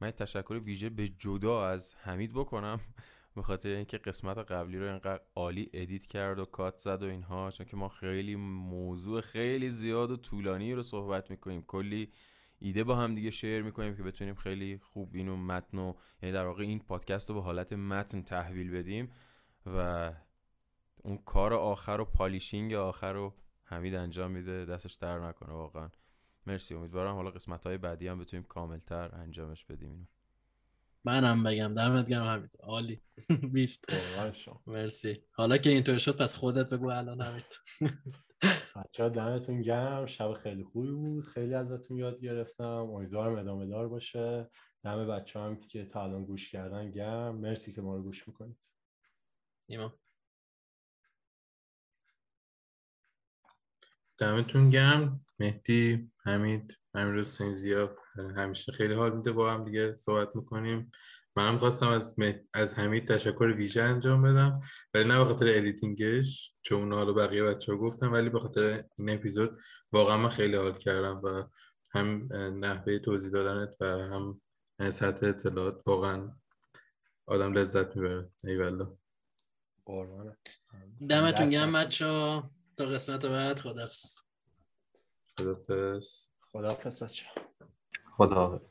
من تشکر ویژه به جدا از حمید بکنم. به خاطر اینکه قسمت قبلی رو اینقدر عالی edit کرد و cut زد و اینها چون که ما خیلی موضوع خیلی زیاد و طولانی رو صحبت می‌کنیم. کلی ایده با هم دیگه share می‌کنیم که بتونیم خیلی خوب اینو متن و یعنی در واقع این پادکست رو به حالت متن تحویل بدیم و اون کار آخر و polishing آخر رو حمید انجام میده. دستش در نکنه واقعا. مرسی. امیدوارم حالا قسمت های بعدی هم بتونیم کاملتر انجامش بدیم اینو. منم بگم دمت گرم همین عالی. 20 مرسی. حالا که اینطور شد پس خودت بگو الان همین بچه دمتون گرم. شب خیلی خوبی بود. خیلی ازتون یاد گرفتم. امیدوارم ادامه دار باشه. دم بچه هم که تا الان گوش کردن گرم. مرسی که ما رو گوش می‌کنید. نیما دمتون گرم. مهدی حمید امیر حسین زیا همیشه خیلی حال میده با هم دیگه صحبت می‌کنیم. منم خواستم از از حمید تشکر ویژه انجام بدم ولی نه به خاطر editing ش چون حالا بقیه بچه ها گفتم ولی به خاطر این اپیزود واقعا من خیلی حال کردم و هم نحوه توضیح دادنت و هم سطح اطلاعات واقعا آدم لذت می‌بره. ایوالا دمتون گرم بچه تا قسمت بعد خدافز خدافز خداحافظ بچه خداحافظ.